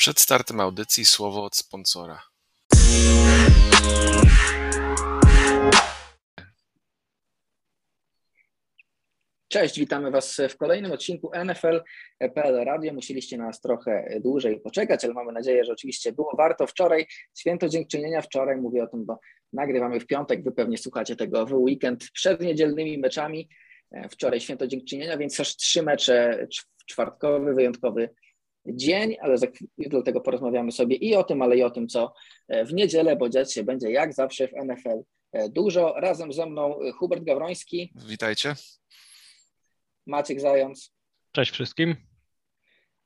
Przed startem audycji słowo od sponsora. Cześć, witamy Was w kolejnym odcinku NFL.pl Radio. Musieliście nas trochę dłużej poczekać, ale mamy nadzieję, że oczywiście było warto. Wczoraj święto dziękczynienia, wczoraj mówię o tym, bo nagrywamy w piątek, Wy pewnie słuchacie tego w weekend przed niedzielnymi meczami. Wczoraj święto dziękczynienia, więc aż trzy mecze czwartkowy, wyjątkowy dzień, ale za do tego porozmawiamy sobie i o tym, ale i o tym, co w niedzielę, bo dziać się będzie jak zawsze w NFL dużo. Razem ze mną Hubert Gawroński. Witajcie. Maciek Zając. Cześć wszystkim.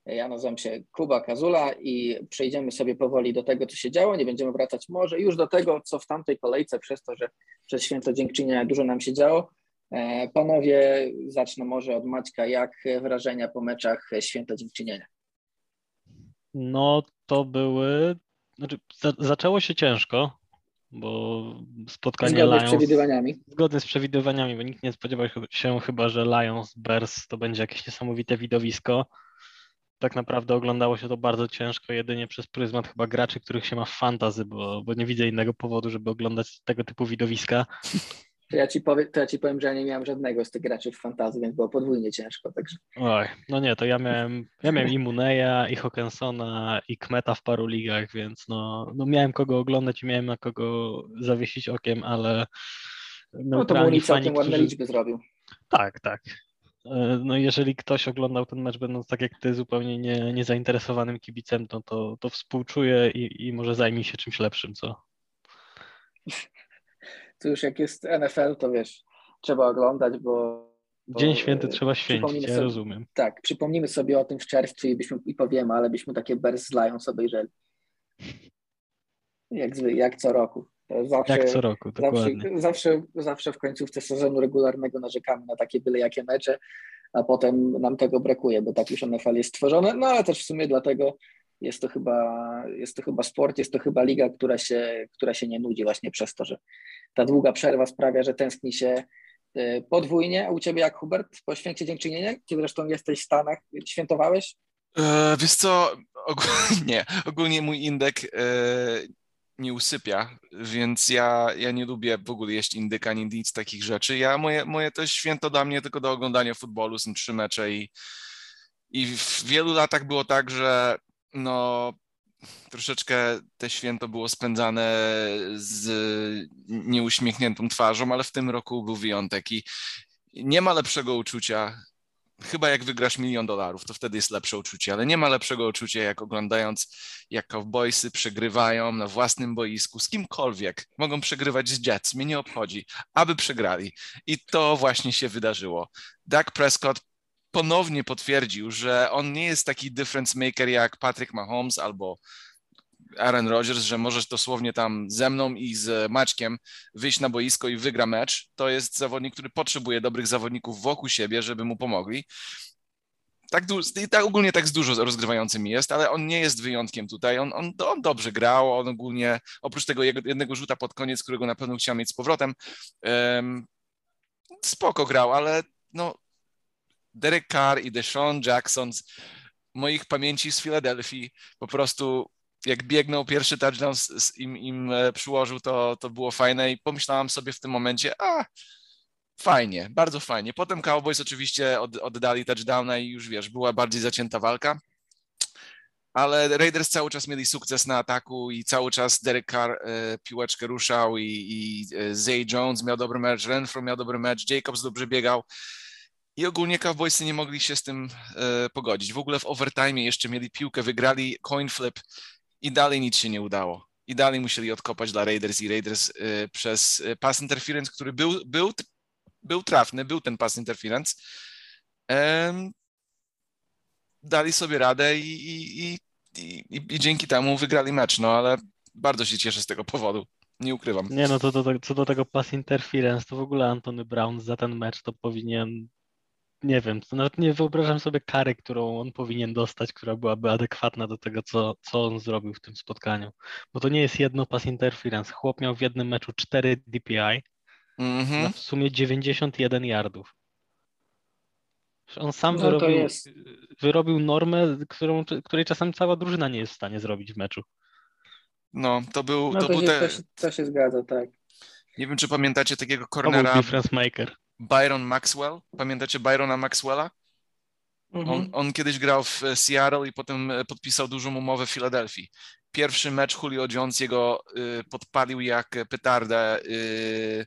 Ja nazywam się Kuba Kazula i przejdziemy sobie powoli do tego, co się działo. Nie będziemy wracać może już do tego, co w tamtej kolejce, przez to, że przez święto dziękczynienia dużo nam się działo. Panowie, zacznę może od Maćka. Jak wrażenia po meczach święta dziękczynienia? No to były, znaczy zaczęło się ciężko, bo spotkanie Zgodnie Lions... z przewidywaniami. Zgodnie z przewidywaniami, bo nikt nie spodziewał się chyba, że Lions Bears to będzie jakieś niesamowite widowisko. Tak naprawdę oglądało się to bardzo ciężko, jedynie przez pryzmat chyba graczy, których się ma w fantazy, bo, bo nie widzę innego powodu, żeby oglądać tego typu widowiska. To ja, ci powiem, to ja ci powiem, że ja nie miałem żadnego z tych graczy w fantazji, więc było podwójnie ciężko. Także. Oj, no nie, to ja miałem, ja miałem i Muneya, i Hawkinsona, i Kmeta w paru ligach, więc no, no miałem kogo oglądać i miałem na kogo zawiesić okiem, ale no to Muni całkiem ładne którzy... liczby zrobił. Tak, tak. No jeżeli ktoś oglądał ten mecz będąc tak jak ty zupełnie nie, niezainteresowanym kibicem, no to, to współczuję i, i może zajmij się czymś lepszym, co? To już jak jest NFL, to wiesz, trzeba oglądać, bo. Dzień święty trzeba święcić, ja sobie, rozumiem. Tak, przypomnimy sobie o tym w czerwcu i, byśmy, i powiemy, ale byśmy takie Bears z Lions obejrzeli. Jak, jak co roku. Zawsze, jak co roku, dokładnie. Zawsze, zawsze, zawsze w końcówce sezonu regularnego narzekamy na takie byle jakie mecze, a potem nam tego brakuje, bo tak już NFL jest stworzone, no ale też w sumie dlatego jest to chyba, jest to chyba sport, jest to chyba liga, która się, która się nie nudzi właśnie przez to, że ta długa przerwa sprawia, że tęskni się e, podwójnie. A u Ciebie jak Hubert po święcie dziękczynienia, kiedy zresztą jesteś w Stanach, świętowałeś? E, wiesz co, ogólnie, ogólnie mój indek e, nie usypia, więc ja, ja nie lubię w ogóle jeść indyka, ani nic takich rzeczy. Ja, moje, moje to święto dla mnie tylko do oglądania futbolu, są trzy mecze i, i w wielu latach było tak, że no troszeczkę te święto było spędzane z nieuśmiechniętą twarzą, ale w tym roku był wyjątek i nie ma lepszego uczucia. Chyba jak wygrasz milion dolarów, to wtedy jest lepsze uczucie, ale nie ma lepszego uczucia, jak oglądając, jak cowboysy przegrywają na własnym boisku z kimkolwiek. Mogą przegrywać z Jets, mnie nie obchodzi, aby przegrali. I to właśnie się wydarzyło. Dak Prescott ponownie potwierdził, że on nie jest taki difference maker jak Patrick Mahomes albo Aaron Rodgers, że możesz dosłownie tam ze mną i z Maćkiem wyjść na boisko i wygra mecz. To jest zawodnik, który potrzebuje dobrych zawodników wokół siebie, żeby mu pomogli. Tak, tak ogólnie tak z dużo rozgrywającymi jest, ale on nie jest wyjątkiem tutaj. On, on, on dobrze grał, on ogólnie, oprócz tego jednego rzuta pod koniec, którego na pewno chciał mieć z powrotem, um, spoko grał, ale no, Derek Carr i Deshaun Jackson z moich pamięci z Filadelfii po prostu jak biegnął pierwszy touchdown im, im e, przyłożył, to, to było fajne i pomyślałam sobie w tym momencie, a fajnie, bardzo fajnie. Potem Cowboys oczywiście od, oddali touchdowna i już wiesz, była bardziej zacięta walka, ale Raiders cały czas mieli sukces na ataku i cały czas Derek Carr e, piłeczkę ruszał i, i e, Zay Jones miał dobry mecz, Renfro miał dobry mecz, Jacobs dobrze biegał. I ogólnie Cowboysy nie mogli się z tym e, pogodzić. W ogóle w overtime jeszcze mieli piłkę, wygrali coin flip i dalej nic się nie udało. I dalej musieli odkopać dla Raiders i Raiders y, przez y, pass interference, który był, był, był trafny, był ten pass interference. Um, dali sobie radę i, i, i, i, i dzięki temu wygrali mecz, no ale bardzo się cieszę z tego powodu. Nie ukrywam. Nie no, to, to, to, co do tego pass interference, to w ogóle Antony Brown za ten mecz to powinien nie wiem, to nawet nie wyobrażam sobie kary, którą on powinien dostać, która byłaby adekwatna do tego, co, co on zrobił w tym spotkaniu. Bo to nie jest jedno pass interference. Chłop miał w jednym meczu 4 DPI, mm-hmm. na w sumie 91 yardów. On sam No wyrobił, jest- wyrobił normę, którą, której czasami cała drużyna nie jest w stanie zrobić w meczu. No, to był, No to to, był się, te, to, się, to się zgadza, tak. nie wiem czy pamiętacie takiego To był cornera difference maker. Byron Maxwell. Pamiętacie Byrona Maxwella? Mhm. On, on kiedyś grał w e, Seattle i potem e, podpisał dużą umowę w Filadelfii. Pierwszy mecz Julio Jones jego y, podpalił jak petardę y,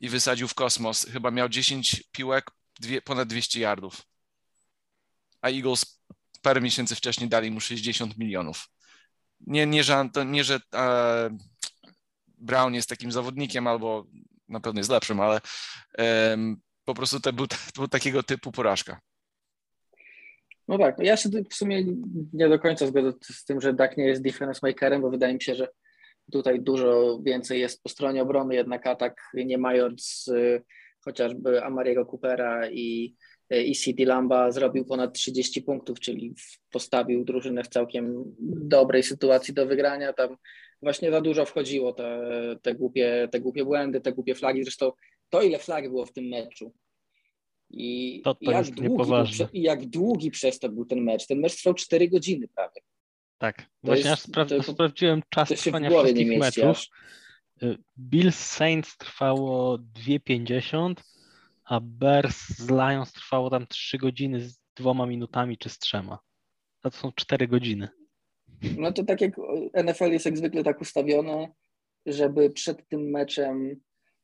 i wysadził w kosmos. Chyba miał 10 piłek, dwie, ponad 200 yardów. A Eagles parę miesięcy wcześniej dali mu 60 milionów. Nie, nie, że, nie, że e, Brown jest takim zawodnikiem albo na pewno jest lepszym, ale po prostu to był, to był takiego typu porażka. No tak, ja się w sumie nie do końca zgodzę z tym, że Dak nie jest difference makerem, bo wydaje mi się, że tutaj dużo więcej jest po stronie obrony, jednak atak nie mając y, chociażby Amariego Coopera i, y, i CD Lamba zrobił ponad 30 punktów, czyli postawił drużynę w całkiem dobrej sytuacji do wygrania. Tam właśnie za dużo wchodziło te, te, głupie, te głupie błędy, te głupie flagi. Zresztą to, ile flag było w tym meczu. I, To- to i jak, długi był, i jak długi przez to był ten mecz. Ten mecz trwał 4 godziny prawie. Tak. Właśnie jest- aż spra- to- to- sprawdziłem czas To trwania wszystkich meczów. aż. Y, Bills Saints trwało 2,50, a Bears z Lions trwało tam 3 godziny z dwoma minutami czy z trzema. To są 4 godziny. No to tak jak NFL jest jak zwykle tak ustawione, żeby przed tym meczem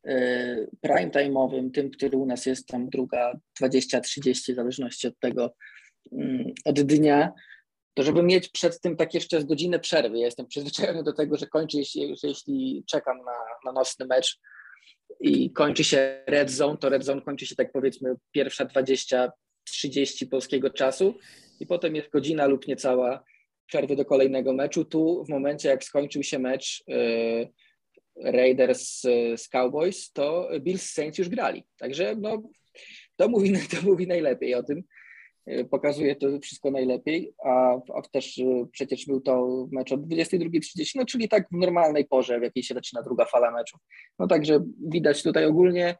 y, prime time'owym, tym, który u nas jest tam druga 20-30, w zależności od tego, mm, od dnia, to żeby mieć przed tym tak jeszcze z godzinę przerwy. Ja jestem przyzwyczajony do tego, że kończy się, że jeśli czekam na, na nocny mecz i kończy się red zone, to red zone kończy się tak powiedzmy pierwsza 20-30 polskiego czasu i potem jest godzina lub niecała przerwy do kolejnego meczu. Tu w momencie, jak skończył się mecz y, Raiders z Cowboys, to Bills Saints już grali. Także no, to, mówi, to mówi najlepiej o tym. Y, Pokazuje to wszystko najlepiej, a, a też y, przecież był to mecz o 22.30, no czyli tak w normalnej porze, w jakiej się zaczyna druga fala meczu. No także widać tutaj ogólnie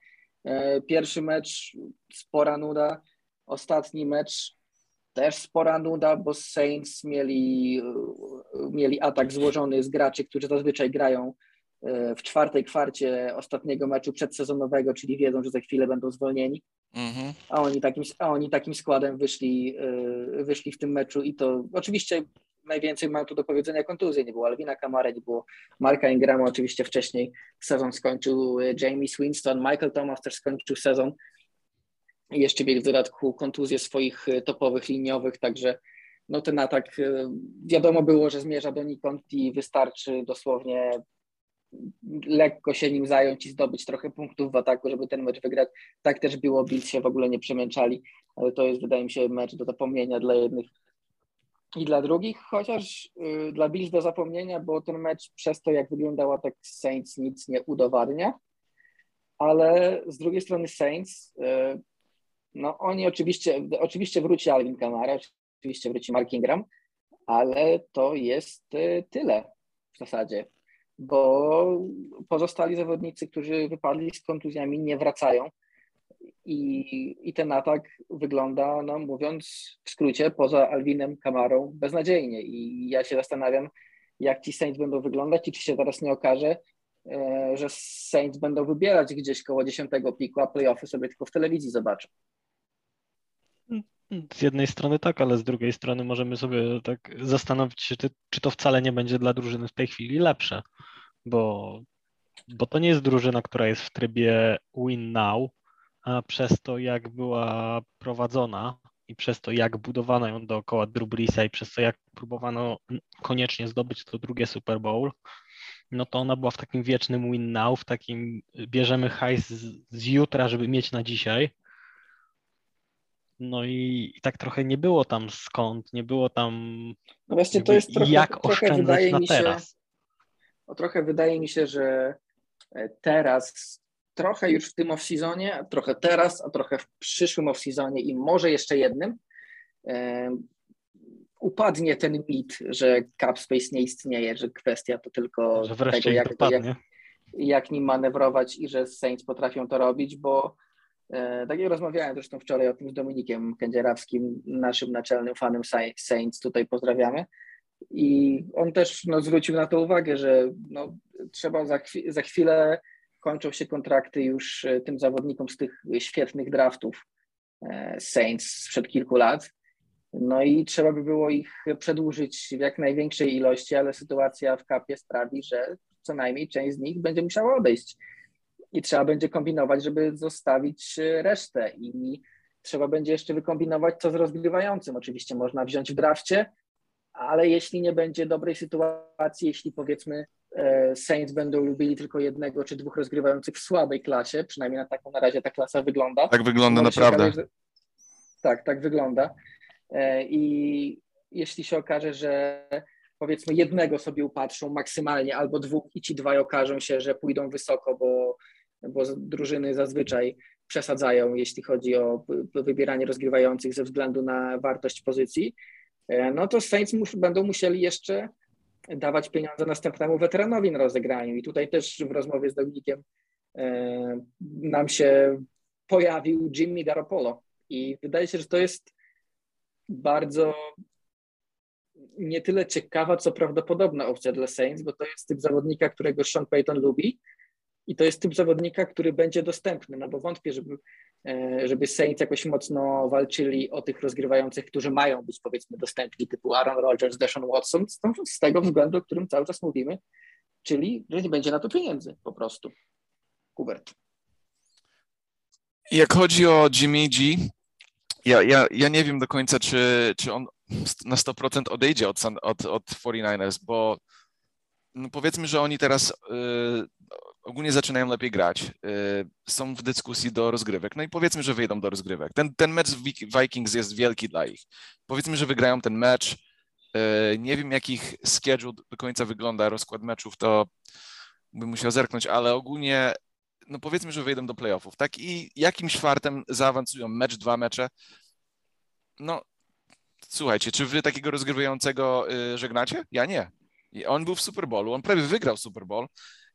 pierwszy mecz spora nuda, ostatni mecz też spora nuda, bo Saints mieli, mieli atak złożony z graczy, którzy zazwyczaj grają e, w czwartej kwarcie ostatniego meczu przedsezonowego, czyli wiedzą, że za chwilę będą zwolnieni, Mhm. a oni takim, a oni takim składem wyszli, e, wyszli w tym meczu i to oczywiście najwięcej mam tu do powiedzenia kontuzji, nie było Alvina Kamara, nie było Marka Ingrama, oczywiście wcześniej sezon skończył e, Jamie Winston, Michael Thomas też skończył sezon jeszcze mieli w dodatku kontuzję swoich e, topowych liniowych, także no ten atak e, wiadomo było, że zmierza donikąd i wystarczy dosłownie lekko się nim zająć i zdobyć trochę punktów w ataku, żeby ten mecz wygrać. Tak też było, Bills się w ogóle nie przemęczali, ale to jest wydaje mi się mecz do zapomnienia dla jednych i dla drugich, chociaż y, dla Bills do zapomnienia, bo ten mecz przez to, jak wyglądał atak Saints, nic nie udowadnia, ale z drugiej strony Saints, no oni oczywiście, oczywiście wróci Alvin Kamara, oczywiście wróci Mark Ingram, ale to jest y, tyle w zasadzie, bo pozostali zawodnicy, którzy wypadli z kontuzjami, nie wracają. I, I ten atak wygląda, no mówiąc w skrócie, poza Alvinem Kamarą beznadziejnie. I ja się zastanawiam, jak ci Saints będą wyglądać i czy się teraz nie okaże, e, że Saints będą wybierać gdzieś koło 10 piku, a playoffy sobie tylko w telewizji zobaczą. Z jednej strony tak, ale z drugiej strony możemy sobie tak zastanowić się, czy, to wcale nie będzie dla drużyny w tej chwili lepsze, bo, bo to nie jest drużyna, która jest w trybie win now, a przez to jak była prowadzona i przez to jak budowano ją dookoła Drew Breesa i przez to jak próbowano koniecznie zdobyć to drugie Super Bowl, no to ona była w takim wiecznym win now, w takim bierzemy hajs z, z jutra, żeby mieć na dzisiaj. No i, i tak trochę nie było tam skąd, nie było tam No właśnie to jest trochę, jak trochę oszczędzać wydaje na mi się, teraz. no trochę wydaje mi się, że e, teraz, trochę już w tym off-seasonie, a trochę teraz, a trochę w przyszłym off-seasonie i może jeszcze jednym, e, upadnie ten mit, że cap space nie istnieje, że kwestia to tylko Że tego, jak, jak, jak nim manewrować i że Saints potrafią to robić, bo tak jak rozmawiałem zresztą wczoraj o tym z Dominikiem Kędzierawskim, naszym naczelnym fanem Saints, tutaj pozdrawiamy. I on też no, zwrócił na to uwagę, że no, trzeba za, chwi za chwilę kończą się kontrakty już e, tym zawodnikom z tych świetnych draftów e, Saints sprzed kilku lat. No i trzeba by było ich przedłużyć w jak największej ilości, ale sytuacja w kapie sprawi, że co najmniej część z nich będzie musiała odejść. I trzeba będzie kombinować, żeby zostawić resztę. I trzeba będzie jeszcze wykombinować, co z rozgrywającym. Oczywiście można wziąć w drafcie, ale jeśli nie będzie dobrej sytuacji, jeśli powiedzmy e, Saints będą lubili tylko jednego czy dwóch rozgrywających w słabej klasie, przynajmniej na taką na razie ta klasa wygląda. Tak wygląda naprawdę. Okaże, że... Tak, tak wygląda. E, I jeśli się okaże, że powiedzmy jednego sobie upatrzą maksymalnie albo dwóch i ci dwaj okażą się, że pójdą wysoko, bo, bo drużyny zazwyczaj przesadzają, jeśli chodzi o wybieranie rozgrywających ze względu na wartość pozycji, e, no to Saints mus, będą musieli jeszcze dawać pieniądze następnemu weteranowi na rozegraniu. I tutaj też w rozmowie z Dominikiem e, nam się pojawił Jimmy Garoppolo. I wydaje się, że to jest bardzo nie tyle ciekawa, co prawdopodobna opcja dla Saints, bo to jest typ zawodnika, którego Sean Payton lubi i to jest typ zawodnika, który będzie dostępny, no bo wątpię, żeby, e, żeby Saints jakoś mocno walczyli o tych rozgrywających, którzy mają być powiedzmy dostępni, typu Aaron Rodgers, Deshaun Watson, z tego względu, o którym cały czas mówimy, czyli że nie będzie na to pieniędzy po prostu. Hubert. Jak chodzi o Jimmy G, ja, ja, ja nie wiem do końca, czy, czy on na 100% odejdzie od, od, od 49ers, bo no powiedzmy, że oni teraz y, ogólnie zaczynają lepiej grać, y, są w dyskusji do rozgrywek, no i powiedzmy, że wyjdą do rozgrywek. Ten, ten mecz Vikings jest wielki dla ich. Powiedzmy, że wygrają ten mecz. Y, nie wiem, jakich schedule do końca wygląda rozkład meczów, to bym musiał zerknąć, ale ogólnie no powiedzmy, że wyjdą do playoffów, tak? I jakimś fartem zaawansują mecz, dwa mecze. No, słuchajcie, czy wy takiego rozgrywającego y, żegnacie? Ja nie. On był w Super Bowlu, on prawie wygrał Super Bowl.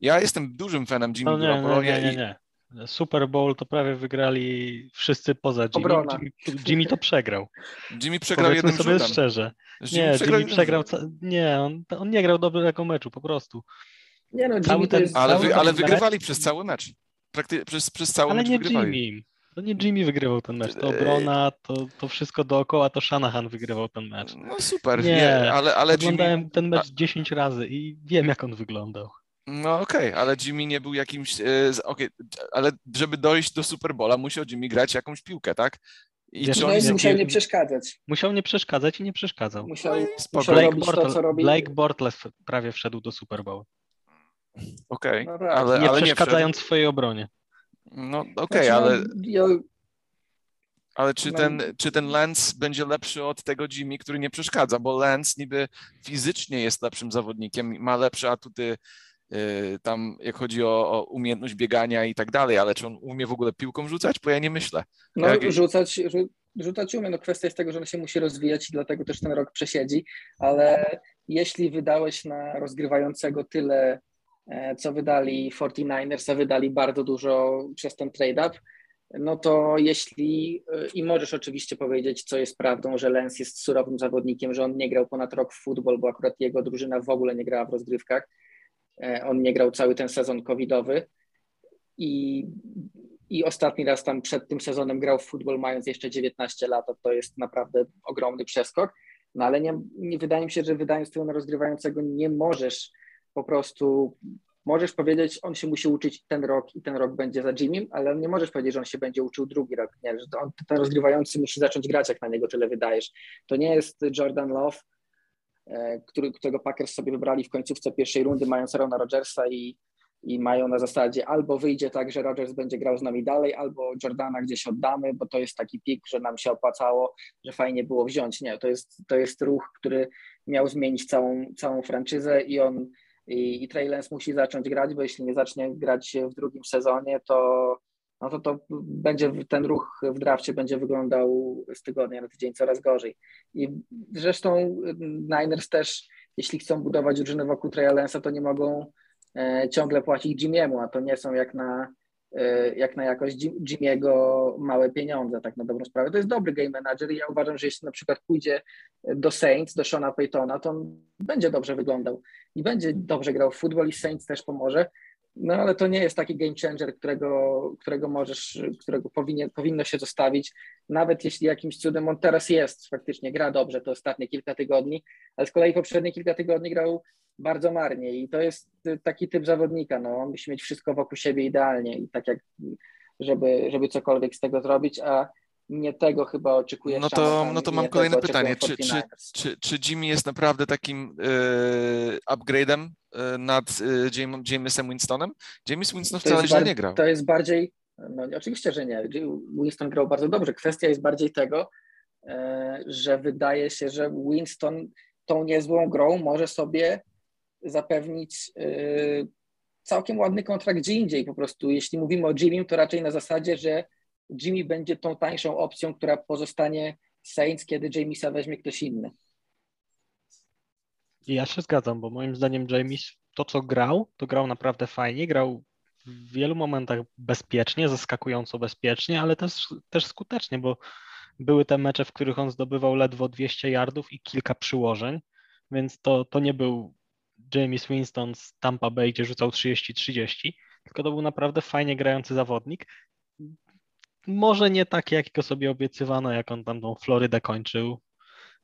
Ja jestem dużym fanem Jimmy no nie, Garoppolo. Nie, nie, nie, nie. Super Bowl to prawie wygrali wszyscy poza Jimmy. Jimmy, Jimmy to przegrał. Jimmy przegrał jednym sobie rzutem. szczerze. Jimmy nie, przegrał Jimmy przegrał. Nie, on, on nie grał dobrego meczu po prostu. Nie no, Jimmy ten, jest, ale, wy, ale wygrywali mecz. przez cały mecz. Prakty, przez, przez cały ale mecz nie wygrywali. Jimmy. To nie Jimmy wygrywał ten mecz, to obrona, to, to wszystko dookoła, to Shanahan wygrywał ten mecz. No super, nie, nie ale, ale Oglądałem Jimmy... ten mecz 10 razy i wiem, jak on wyglądał. No okej, okay, ale Jimmy nie był jakimś. E, okay, ale żeby dojść do Superbola, musiał Jimmy grać jakąś piłkę, tak? I Wiesz, no nie, musiał nie przeszkadzać. Musiał nie przeszkadzać i nie przeszkadzał. Musiał, no musiał Blake, robić Bortles, to, co robi. Blake Bortles prawie wszedł do Super Bowl. Okej, okay, no ale nie ale przeszkadzając nie swojej obronie. No okej, okay, znaczy, ale... Ja... Ale czy, ten, czy ten Lance będzie lepszy od tego Jimmy, który nie przeszkadza? Bo Lance niby fizycznie jest lepszym zawodnikiem, ma lepsze atuty tam, jak chodzi o, o, umiejętność biegania i tak dalej, ale czy on umie w ogóle piłką rzucać? Bo ja nie myślę. No jak... rzucać, rzucać umie. No kwestia jest tego, że on się musi rozwijać i dlatego też ten rok przesiedzi, ale jeśli wydałeś na rozgrywającego tyle E, co wydali 49ers, a wydali bardzo dużo przez ten trade-up, no to jeśli, e, i możesz oczywiście powiedzieć, co jest prawdą, że Lens jest surowym zawodnikiem, że on nie grał ponad rok w futbol, bo akurat jego drużyna w ogóle nie grała w rozgrywkach. E, on nie grał cały ten sezon covidowy i, i ostatni raz tam przed tym sezonem grał w futbol mając jeszcze 19 lat, to jest naprawdę ogromny przeskok. No ale nie, nie wydaje mi się, że wydając tego na rozgrywającego nie możesz po prostu możesz powiedzieć, on się musi uczyć ten rok i ten rok będzie za Jimmy, ale nie możesz powiedzieć, że on się będzie uczył drugi rok, nie? że on, ten rozgrywający musi zacząć grać, jak na niego tyle wydajesz. To nie jest Jordan Love, który, którego Packers sobie wybrali w końcówce pierwszej rundy, mając Arona Rodgersa i, i mają na zasadzie albo wyjdzie tak, że Rodgers będzie grał z nami dalej, albo Jordana gdzieś oddamy, bo to jest taki pik, że nam się opłacało, że fajnie było wziąć. Nie, to jest, to jest ruch, który miał zmienić całą, całą franczyzę i on i, i Trey Lance musi zacząć grać, bo jeśli nie zacznie grać w drugim sezonie, to, no to, to będzie ten ruch w drafcie będzie wyglądał z tygodnia na tydzień coraz gorzej. I zresztą Niners też, jeśli chcą budować drużynę wokół Treya Lance'a, to nie mogą e, ciągle płacić Jimiemu, a to nie są jak na e, jak na jakość Jimmy'ego małe pieniądze, tak na dobrą sprawę. To jest dobry game manager i ja uważam, że jeśli na przykład pójdzie do Saints, do Shona Paytona, to on będzie dobrze wyglądał i będzie dobrze grał w futbol i Saints też pomoże. No ale to nie jest taki game changer, którego, którego możesz, którego powinien, powinno się zostawić. Nawet jeśli jakimś cudem on teraz jest, faktycznie gra dobrze to ostatnie kilka tygodni, ale z kolei poprzednie kilka tygodni grał bardzo marnie i to jest taki typ zawodnika, no on musi mieć wszystko wokół siebie idealnie i tak jak, żeby, żeby cokolwiek z tego zrobić, a nie tego chyba oczekuje. No to, no to mam kolejne pytanie. Czy, czy, czy, czy Jimmy jest naprawdę takim yy, upgrade'em yy, nad yy, Jamesem Winstonem? James Winston wcale źle nie grał. To jest bardziej, no oczywiście, że nie. Winston grał bardzo dobrze. Kwestia jest bardziej tego, że wydaje się, że Winston tą niezłą grą może sobie zapewnić całkiem ładny kontrakt gdzie indziej po prostu. Jeśli mówimy o Jimmy, to raczej na zasadzie, że Jimmy będzie tą tańszą opcją, która pozostanie Saints, kiedy Jamisa weźmie ktoś inny. Ja się zgadzam, bo moim zdaniem James to, co grał, to grał naprawdę fajnie. Grał w wielu momentach bezpiecznie, zaskakująco bezpiecznie, ale też, też skutecznie, bo były te mecze, w których on zdobywał ledwo 200 yardów i kilka przyłożeń, więc to, to nie był James Winston z Tampa Bay, gdzie rzucał 30-30, tylko to był naprawdę fajnie grający zawodnik może nie takie, jak go sobie obiecywano, jak on tam tą Florydę kończył,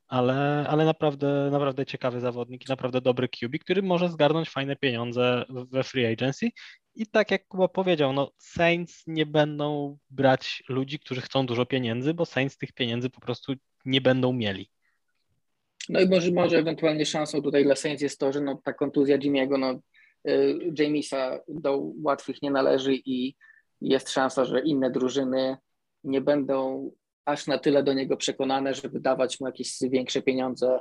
ale, ale naprawdę, naprawdę ciekawy zawodnik i naprawdę dobry QB, który może zgarnąć fajne pieniądze we free agency. I tak jak Kuba powiedział, no Saints nie będą brać ludzi, którzy chcą dużo pieniędzy, bo Saints tych pieniędzy po prostu nie będą mieli. No i może, może ewentualnie szansą tutaj dla Saints jest to, że no, ta kontuzja Jimmy'ego, no, y, Jamisa do łatwych nie należy i jest szansa, że inne drużyny nie będą aż na tyle do niego przekonane, żeby dawać mu jakieś większe pieniądze,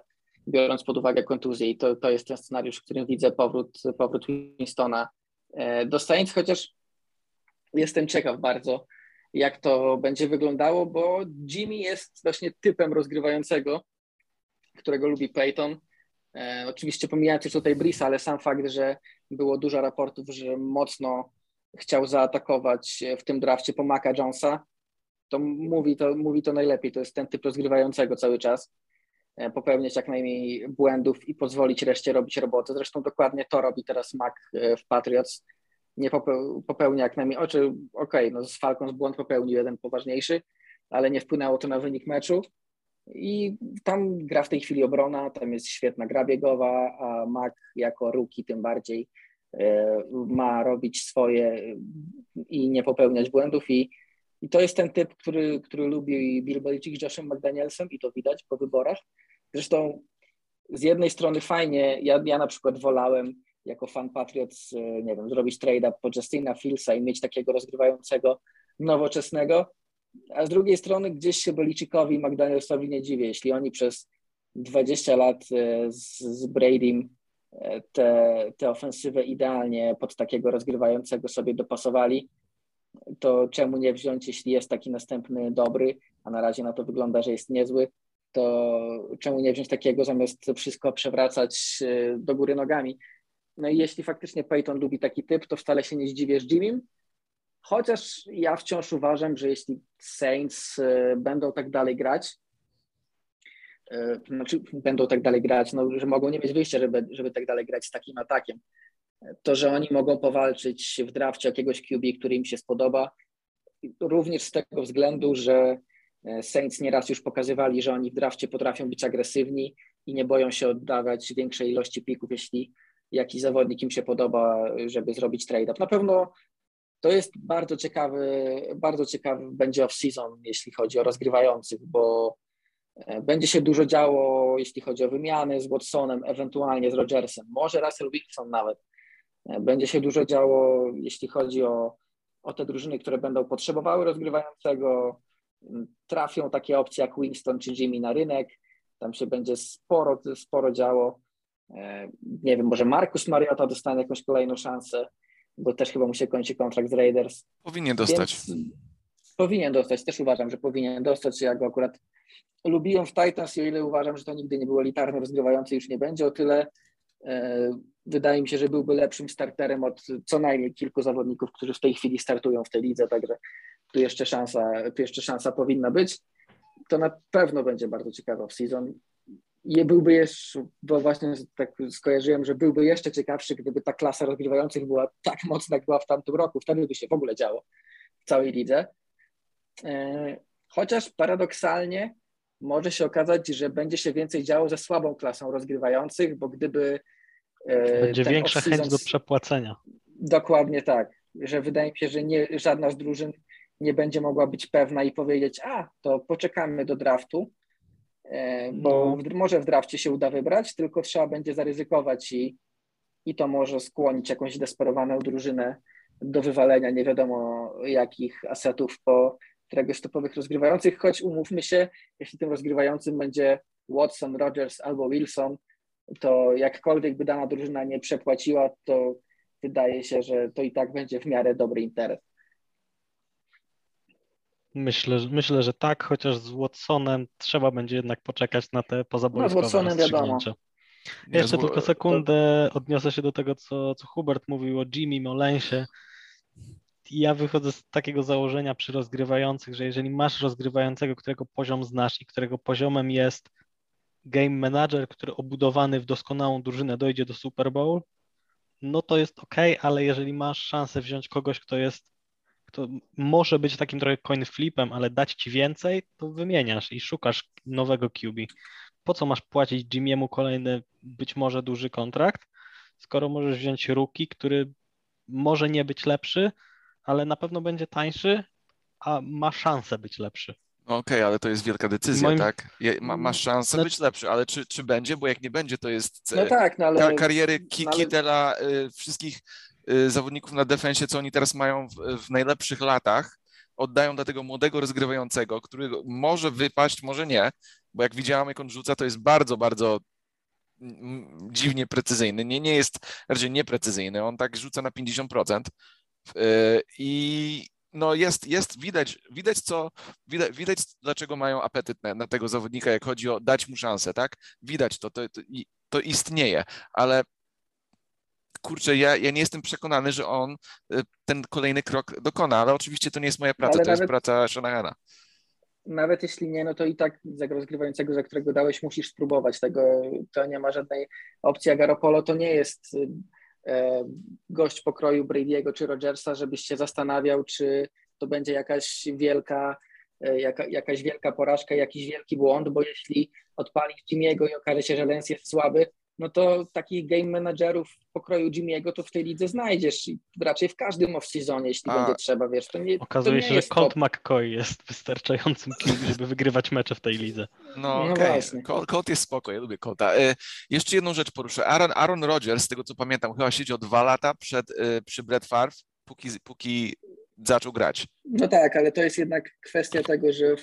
biorąc pod uwagę kontuzję. I to, to jest ten scenariusz, w którym widzę powrót, powrót Winstona e, do Saints, chociaż jestem ciekaw bardzo, jak to będzie wyglądało, bo Jimmy jest właśnie typem rozgrywającego, którego lubi Peyton. E, oczywiście pomijając już tutaj Brisa, ale sam fakt, że było dużo raportów, że mocno chciał zaatakować w tym drafcie po Maca Jonesa, to mówi, to mówi to najlepiej. To jest ten typ rozgrywającego cały czas. E, popełniać jak najmniej błędów i pozwolić reszcie robić robotę. Zresztą dokładnie to robi teraz Mac e, w Patriots. Nie popełnia jak najmniej. Oczy, okej, okay, no z Falcons błąd popełnił jeden poważniejszy, ale nie wpłynęło to na wynik meczu. I tam gra w tej chwili obrona, tam jest świetna gra biegowa, a Mac jako rookie tym bardziej E, ma robić swoje i nie popełniać błędów i, i to jest ten typ, który, który lubi Bill Belichick z Joshem McDanielsem i to widać po wyborach. Zresztą z jednej strony fajnie, ja, ja na przykład wolałem jako fan Patriots, e, nie wiem, zrobić trade up po Justina Fieldsa i mieć takiego rozgrywającego nowoczesnego, a z drugiej strony gdzieś się Belicickowi i McDanielsowi nie dziwię, jeśli oni przez 20 lat e, z, z Bradym te, te ofensywę idealnie pod takiego rozgrywającego sobie dopasowali, to czemu nie wziąć, jeśli jest taki następny dobry, a na razie na to wygląda, że jest niezły, to czemu nie wziąć takiego, zamiast wszystko przewracać e, do góry nogami. No i jeśli faktycznie Peyton lubi taki typ, to wcale się nie zdziwię z Jimmym, chociaż ja wciąż uważam, że jeśli Saints e, będą tak dalej grać, znaczy będą tak dalej grać, no, że mogą nie mieć wyjścia, żeby, żeby tak dalej grać z takim atakiem. To, że oni mogą powalczyć w drafcie jakiegoś QB, który im się spodoba, również z tego względu, że e, Saints nieraz już pokazywali, że oni w drafcie potrafią być agresywni i nie boją się oddawać większej ilości pików, jeśli jakiś zawodnik im się podoba, żeby zrobić trade-up. Na pewno to jest bardzo ciekawy, bardzo ciekawy będzie off-season, jeśli chodzi o rozgrywających, bo E, będzie się dużo działo, jeśli chodzi o wymiany z Watsonem, ewentualnie z Rodgersem, może Russell Wilson nawet. E, będzie się dużo działo, jeśli chodzi o, o te drużyny, które będą potrzebowały rozgrywającego. Trafią takie opcje jak Winston czy Jimmy na rynek. Tam się będzie sporo, sporo działo. E, nie wiem, może Marcus Mariota dostanie jakąś kolejną szansę, bo też chyba mu się kończy kontrakt z Raiders. Powinien dostać. Więc powinien dostać, też uważam, że powinien dostać. Ja go akurat lubiłem w Titans i o ile uważam, że to nigdy nie było elitarny rozgrywający, już nie będzie, o tyle e, wydaje mi się, że byłby lepszym starterem od co najmniej kilku zawodników, którzy w tej chwili startują w tej lidze, także tu jeszcze szansa, tu jeszcze szansa powinna być. To na pewno będzie bardzo ciekawa w season. I byłby jeszcze, bo właśnie tak skojarzyłem, że byłby jeszcze ciekawszy, gdyby ta klasa rozgrywających była tak mocna, jak była w tamtym roku. Wtedy by się w ogóle działo w całej lidze. E, chociaż paradoksalnie może się okazać, że będzie się więcej działo ze słabą klasą rozgrywających, bo gdyby. E, będzie większa chęć do przepłacenia. Dokładnie tak. Że wydaje mi się, że nie, żadna z drużyn nie będzie mogła być pewna i powiedzieć, a to poczekamy do draftu, e, bo no. może w drafcie się uda wybrać, tylko trzeba będzie zaryzykować i, i to może skłonić jakąś desperowaną drużynę do wywalenia nie wiadomo jakich asetów po któregoś topowych rozgrywających, choć umówmy się, jeśli tym rozgrywającym będzie Watson, Rogers albo Wilson, to jakkolwiek by dana drużyna nie przepłaciła, to wydaje się, że to i tak będzie w miarę dobry interes. Myślę, myślę, że tak, chociaż z Watsonem trzeba będzie jednak poczekać na te pozaboiskowe no, z Watsonem wiadomo. Jeszcze tylko sekundę odniosę się do tego, co, co Hubert mówił o Jimmy Molensie ja wychodzę z takiego założenia przy rozgrywających, że jeżeli masz rozgrywającego, którego poziom znasz i którego poziomem jest game manager, który obudowany w doskonałą drużynę dojdzie do Super Bowl, no to jest ok, ale jeżeli masz szansę wziąć kogoś, kto jest, kto może być takim trochę coin flipem, ale dać ci więcej, to wymieniasz i szukasz nowego QB. Po co masz płacić Jimiemu kolejny, być może duży kontrakt, skoro możesz wziąć rookie, który może nie być lepszy, ale na pewno będzie tańszy, a ma szansę być lepszy. Okej, okay, ale to jest wielka decyzja, Moim... tak? Ma, masz szansę no... być lepszy, ale czy, czy będzie? Bo jak nie będzie, to jest no tak, no ale... kariery Ki- Kittela, y, wszystkich y, zawodników na defensie, co oni teraz mają w, w najlepszych latach, oddają dla tego młodego rozgrywającego, który może wypaść, może nie, bo jak widziałam, jak on rzuca, to jest bardzo, bardzo dziwnie precyzyjny. Nie, nie jest raczej nieprecyzyjny, on tak rzuca na 50%. E, I no jest, jest widać, widać co, widać, widać dlaczego mają apetyt na, na, tego zawodnika, jak chodzi o dać mu szansę, tak? Widać to, to, to, to istnieje, ale kurczę, ja, ja nie jestem przekonany, że on e, ten kolejny krok dokona, ale oczywiście to nie jest moja praca, ale to nawet, jest praca Shanahana. Nawet jeśli nie, no to i tak rozgrywającego, za którego dałeś, musisz spróbować tego, to nie ma żadnej opcji, a Garopolo to nie jest gość pokroju Brady'ego czy Rogersa, żebyś się zastanawiał, czy to będzie jakaś wielka, e, jaka, jakaś wielka porażka, jakiś wielki błąd, bo jeśli odpalisz Jimmy'ego i okaże się, że Lens jest słaby, no to takich game managerów pokroju Jimmy'ego to w tej lidze znajdziesz i raczej w każdym off-seasonie, jeśli A. będzie trzeba, wiesz, to nie Okazuje to nie się, że Colt McCoy jest wystarczającym kim, żeby wygrywać mecze w tej lidze. No, no okay. właśnie. Colt, jest spoko, ja lubię Colta. E, jeszcze jedną rzecz poruszę. Aaron, Aaron Rodgers, z tego co pamiętam, chyba siedział dwa lata przed, e, przy Brett Favre, póki, póki zaczął grać. No tak, ale to jest jednak kwestia tego, że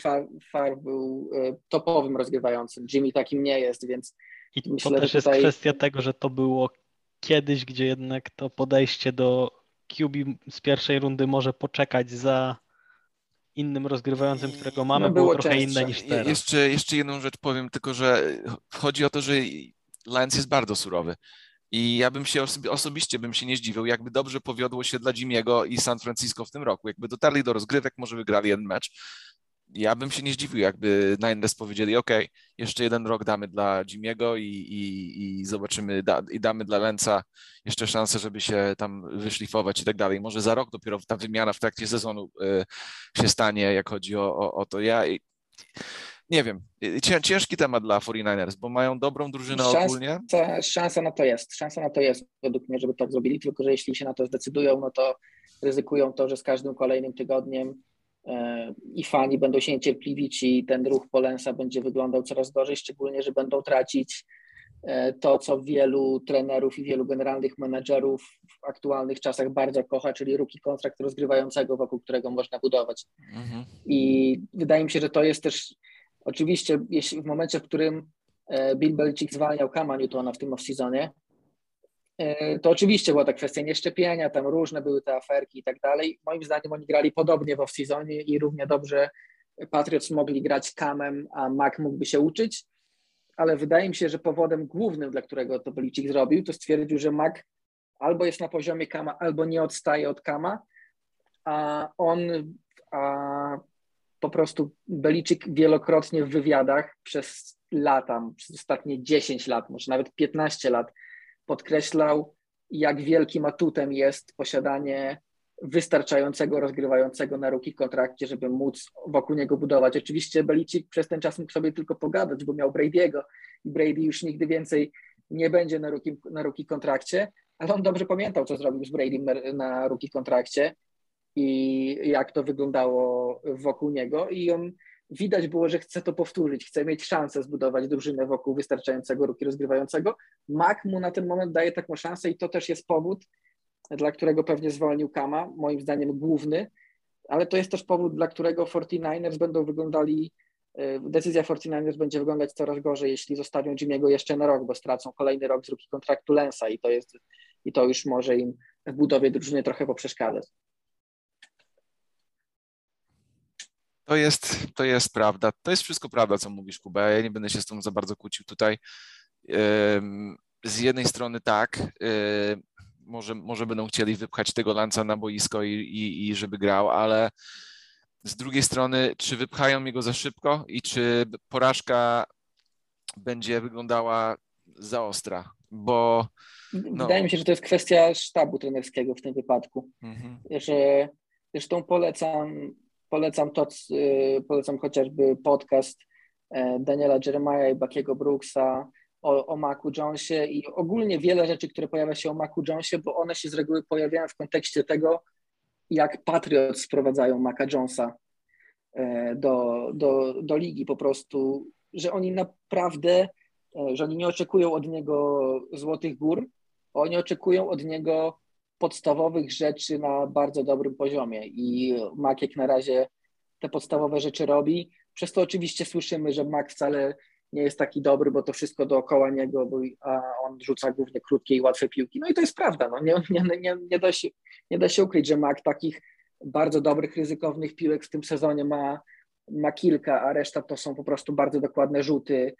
Favre był e, topowym rozgrywającym. Jimmy takim nie jest, więc i Myślę, to też jest kwestia tego, że to było kiedyś, gdzie jednak to podejście do QB z pierwszej rundy może poczekać za innym rozgrywającym, którego mamy, no było, było trochę częstsze. inne niż teraz. Jeszcze, jeszcze jedną rzecz powiem, tylko że chodzi o to, że Lions jest bardzo surowy. I ja bym się osobiście bym się nie zdziwił, jakby dobrze powiodło się dla Jimiego i San Francisco w tym roku. Jakby dotarli do rozgrywek, może wygrali jeden mecz, ja bym się nie zdziwił, jakby Niners powiedzieli, ok, jeszcze jeden rok damy dla Jimiego i, i, i zobaczymy, da, i damy dla Lenca jeszcze szansę, żeby się tam wyszlifować i tak dalej. Może za rok dopiero ta wymiana w trakcie sezonu y, się stanie, jak chodzi o, o, o to. Ja nie wiem, ciężki temat dla 49ers, bo mają dobrą drużynę szansa, ogólnie. Szansa na to jest, szansa na to jest według mnie, żeby tak zrobili, tylko że jeśli się na to zdecydują, no to ryzykują to, że z każdym kolejnym tygodniem i fani będą się niecierpliwić i ten ruch Polensa będzie wyglądał coraz gorzej, szczególnie, że będą tracić e, to, co wielu trenerów i wielu generalnych menedżerów w aktualnych czasach bardzo kocha, czyli ruki kontrakt rozgrywającego, wokół którego można budować. Mhm. I wydaje mi się, że to jest też oczywiście, jeśli w momencie, w którym e, Bill Belichick zwalniał Kama Newtona w tym off-seasonie, E, to oczywiście była ta kwestia nieszczepienia, tam różne były te aferki i tak dalej. Moim zdaniem oni grali podobnie w off-seasonie i równie dobrze Patriots mogli grać Kamem, a Mac mógłby się uczyć. ale wydaje mi się, że powodem głównym, dla którego to Belicik zrobił, to stwierdził, że Mac albo jest na poziomie Kama, albo nie odstaje od Kama, a on a po prostu Beliczyk wielokrotnie w wywiadach przez lata, przez ostatnie 10 lat, może nawet 15 lat podkreślał, jak wielkim atutem jest posiadanie wystarczającego rozgrywającego na ruki kontrakcie, żeby móc wokół niego budować. Oczywiście Belicik przez ten czas mógł sobie tylko pogadać, bo miał Brady'ego i Brady już nigdy więcej nie będzie na ruki, na ruki kontrakcie, ale on dobrze pamiętał, co zrobił z Brady na, na ruki kontrakcie i jak to wyglądało wokół niego i on widać było, że chce to powtórzyć, chce mieć szansę zbudować drużynę wokół wystarczającego ruki rozgrywającego. Mac mu na ten moment daje taką szansę i to też jest powód, dla którego pewnie zwolnił Kama, moim zdaniem główny, ale to jest też powód, dla którego 49ers będą wyglądali, e, decyzja 49ers będzie wyglądać coraz gorzej, jeśli zostawią Jimmy'ego jeszcze na rok, bo stracą kolejny rok z ruki kontraktu Lensa i to jest i to już może im w budowie drużyny trochę poprzeszkadzać. To jest, to jest prawda. To jest wszystko prawda, co mówisz, Kuba. Ja nie będę się z tą za bardzo kłócił tutaj. Z jednej strony tak, może, może będą chcieli wypchać tego lanca na boisko i, i, i żeby grał, ale z drugiej strony, czy wypchają jego za szybko i czy porażka będzie wyglądała za ostra, bo no. Wydaje mi się, że to jest kwestia sztabu trenerskiego w tym wypadku. Mhm. Że zresztą polecam, polecam to, y, polecam chociażby podcast e, Daniela Jeremiah i Bakiego Brooksa o, o Macu Jonesie i ogólnie wiele rzeczy, które pojawia się o Macu Jonesie, bo one się z reguły pojawiają w kontekście tego, jak Patriots sprowadzają Maca Jonesa e, do, do, do ligi po prostu, że oni naprawdę, e, że oni nie oczekują od niego złotych gór, oni oczekują od niego podstawowych rzeczy na bardzo dobrym poziomie i Mac jak na razie te podstawowe rzeczy robi. Przez to oczywiście słyszymy, że Mac wcale nie jest taki dobry, bo to wszystko dookoła niego, bo, on rzuca głównie krótkie i łatwe piłki. No i to jest prawda. No, nie, nie, nie, nie, da się, nie da się ukryć, że Mac takich bardzo dobrych, ryzykownych piłek w tym sezonie ma, ma kilka, a reszta to są po prostu bardzo dokładne rzuty,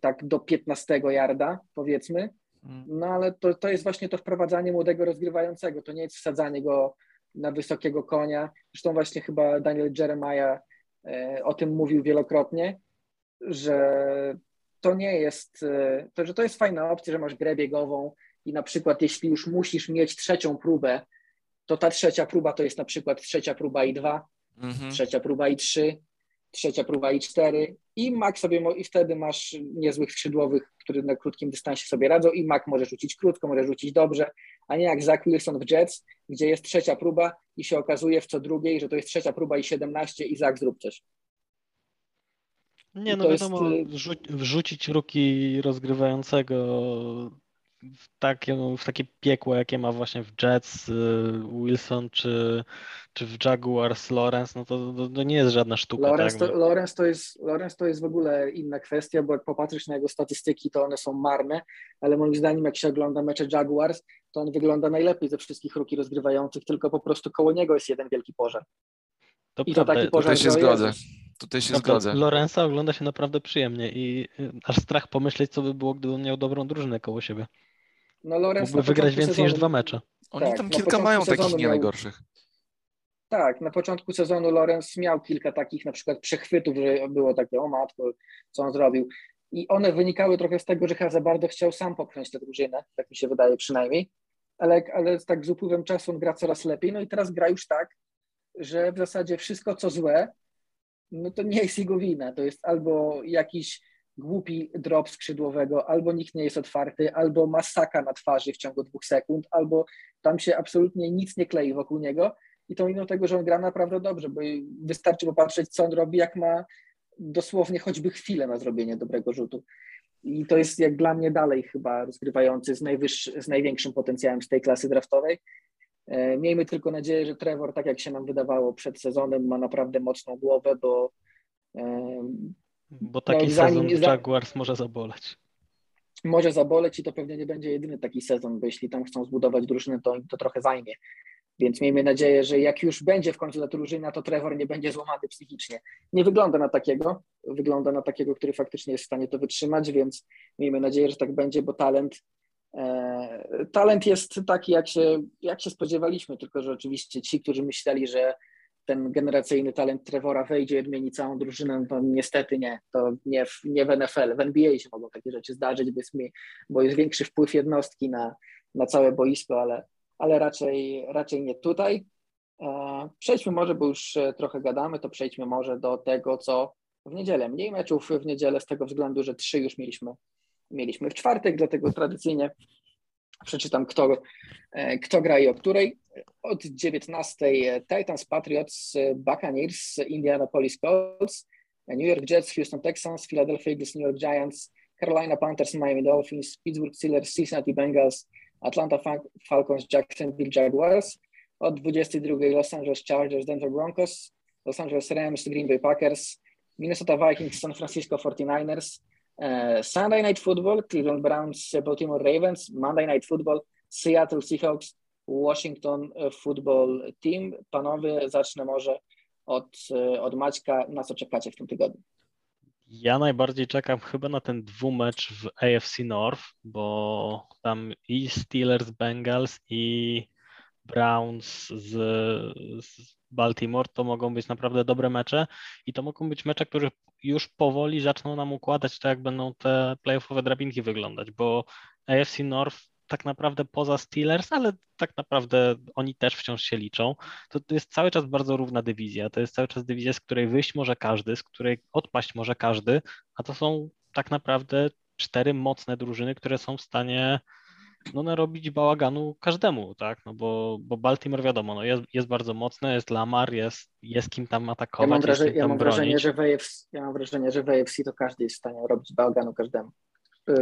tak do 15 yarda, powiedzmy. Mm. No ale to, to jest właśnie to wprowadzanie młodego rozgrywającego. To nie jest wsadzanie go na wysokiego konia. Zresztą właśnie chyba Daniel Jeremiah e, o tym mówił wielokrotnie, że to nie jest, e, to, że to jest fajna opcja, że masz grę biegową i na przykład jeśli już musisz mieć trzecią próbę, to ta trzecia próba to jest na przykład trzecia próba i dwa, mhm. trzecia próba i trzy, trzecia próba i cztery i Mac sobie, i wtedy masz niezłych skrzydłowych, którzy na krótkim dystansie sobie radzą i Mac może rzucić krótko, może rzucić dobrze, a nie jak Zach Wilson w Jets, gdzie jest trzecia próba i się okazuje w co drugiej, że to jest trzecia próba i 17 i Zach zrób coś. Nie, no wiadomo, jest... wrzucić ruki rozgrywającego w takie, w takie piekło, jakie ma właśnie w Jets y, Wilson czy, czy w Jaguars Lawrence, no to, to, to nie jest żadna sztuka. Lawrence, tak? to, Lawrence, to jest, Lawrence to jest w ogóle inna kwestia, bo jak popatrzysz na jego statystyki, to one są marne, ale moim zdaniem jak się ogląda mecze Jaguars, to on wygląda najlepiej ze wszystkich ruki rozgrywających, tylko po prostu koło niego jest jeden wielki pożar. To I prawda, to taki pożar, tutaj się zgodzę. Tutaj się Dobra, zgodzę. Lorenza ogląda się naprawdę przyjemnie i y, aż strach pomyśleć, co by było, gdyby on miał dobrą drużynę koło siebie. No Lorenz Mógłby wygrać więcej sezonu, niż dwa mecze. Oni tak, tam kilka mają takich nie miał, najgorszych. Tak, na początku sezonu Lorenz miał kilka takich na przykład przechwytów, że było takie, o matko, co on zrobił. I one wynikały trochę z tego, że chyba za bardzo chciał sam popchnąć tę drużynę, tak mi się wydaje przynajmniej. Ale, ale tak z upływem czasu on gra coraz lepiej. No i teraz gra już tak, że w zasadzie wszystko, co złe, no to nie jest jego wina. To jest albo jakiś głupi drop skrzydłowego, albo nikt nie jest otwarty, albo masaka na twarzy w ciągu dwóch sekund, albo tam się absolutnie nic nie klei wokół niego. I to mimo tego, że on gra naprawdę dobrze, bo wystarczy popatrzeć, co on robi, jak ma dosłownie choćby chwilę na zrobienie dobrego rzutu. I to jest jak dla mnie dalej chyba rozgrywający z, z największym potencjałem z tej klasy draftowej. E, miejmy tylko nadzieję, że Trevor, tak jak się nam wydawało przed sezonem, ma naprawdę mocną głowę, bo e, bo taki no, zanim, sezon Jaguars może zaboleć. Może zaboleć i to pewnie nie będzie jedyny taki sezon, bo jeśli tam chcą zbudować drużynę, to im to trochę zajmie. Więc miejmy nadzieję, że jak już będzie w końcu ta drużyna, to Trevor nie będzie złamany psychicznie. Nie wygląda na takiego, wygląda na takiego, który faktycznie jest w stanie to wytrzymać, więc miejmy nadzieję, że tak będzie, bo talent, e, talent jest taki, jak się, jak się spodziewaliśmy, tylko że oczywiście ci, którzy myśleli, że ten generacyjny talent Trevora wejdzie i odmieni całą drużynę, to niestety nie. To nie w, nie w NFL. W NBA się mogą takie rzeczy zdarzyć, bo jest, bo jest większy wpływ jednostki na, na całe boisko, ale, ale raczej, raczej nie tutaj. E, przejdźmy może, bo już e, trochę gadamy, to przejdźmy może do tego, co w niedzielę. Mniej meczów w niedzielę z tego względu, że trzy już mieliśmy, mieliśmy w czwartek, dlatego tradycyjnie przeczytam, kto, e, kto gra i o której. Od 19 Titans, Patriots, Buccaneers, Indianapolis Colts, New York Jets, Houston Texans, Philadelphia Eagles, New York Giants, Carolina Panthers, Miami Dolphins, Pittsburgh Steelers, Cincinnati Bengals, Atlanta Falcons, Jacksonville Jaguars. Od 22 Los Angeles Chargers, Denver Broncos, Los Angeles Rams, Green Bay Packers, Minnesota Vikings, San Francisco 49ers, uh, Sunday Night Football, Cleveland Browns, Baltimore Ravens, Monday Night Football, Seattle Seahawks, Washington Football Team. Panowie, zacznę może od, od Maćka. Na co czekacie w tym tygodniu? Ja najbardziej czekam chyba na ten dwumecz w AFC North, bo tam i Steelers, Bengals i Browns z, z Baltimore to mogą być naprawdę dobre mecze i to mogą być mecze, które już powoli zaczną nam układać to, jak będą te playoffowe drabinki wyglądać, bo AFC North tak naprawdę poza Steelers, ale tak naprawdę oni też wciąż się liczą. To, to jest cały czas bardzo równa dywizja. To jest cały czas dywizja, z której wyjść może każdy, z której odpaść może każdy, a to są tak naprawdę cztery mocne drużyny, które są w stanie no, narobić bałaganu każdemu, tak? No bo, bo Baltimore wiadomo, no jest, jest bardzo mocne, jest Lamar, jest, jest kim tam atakować. Ja mam, wrażenie, ja mam wrażenie, że w AFC, ja mam wrażenie, że w AFC to każdy jest w stanie robić bałaganu każdemu.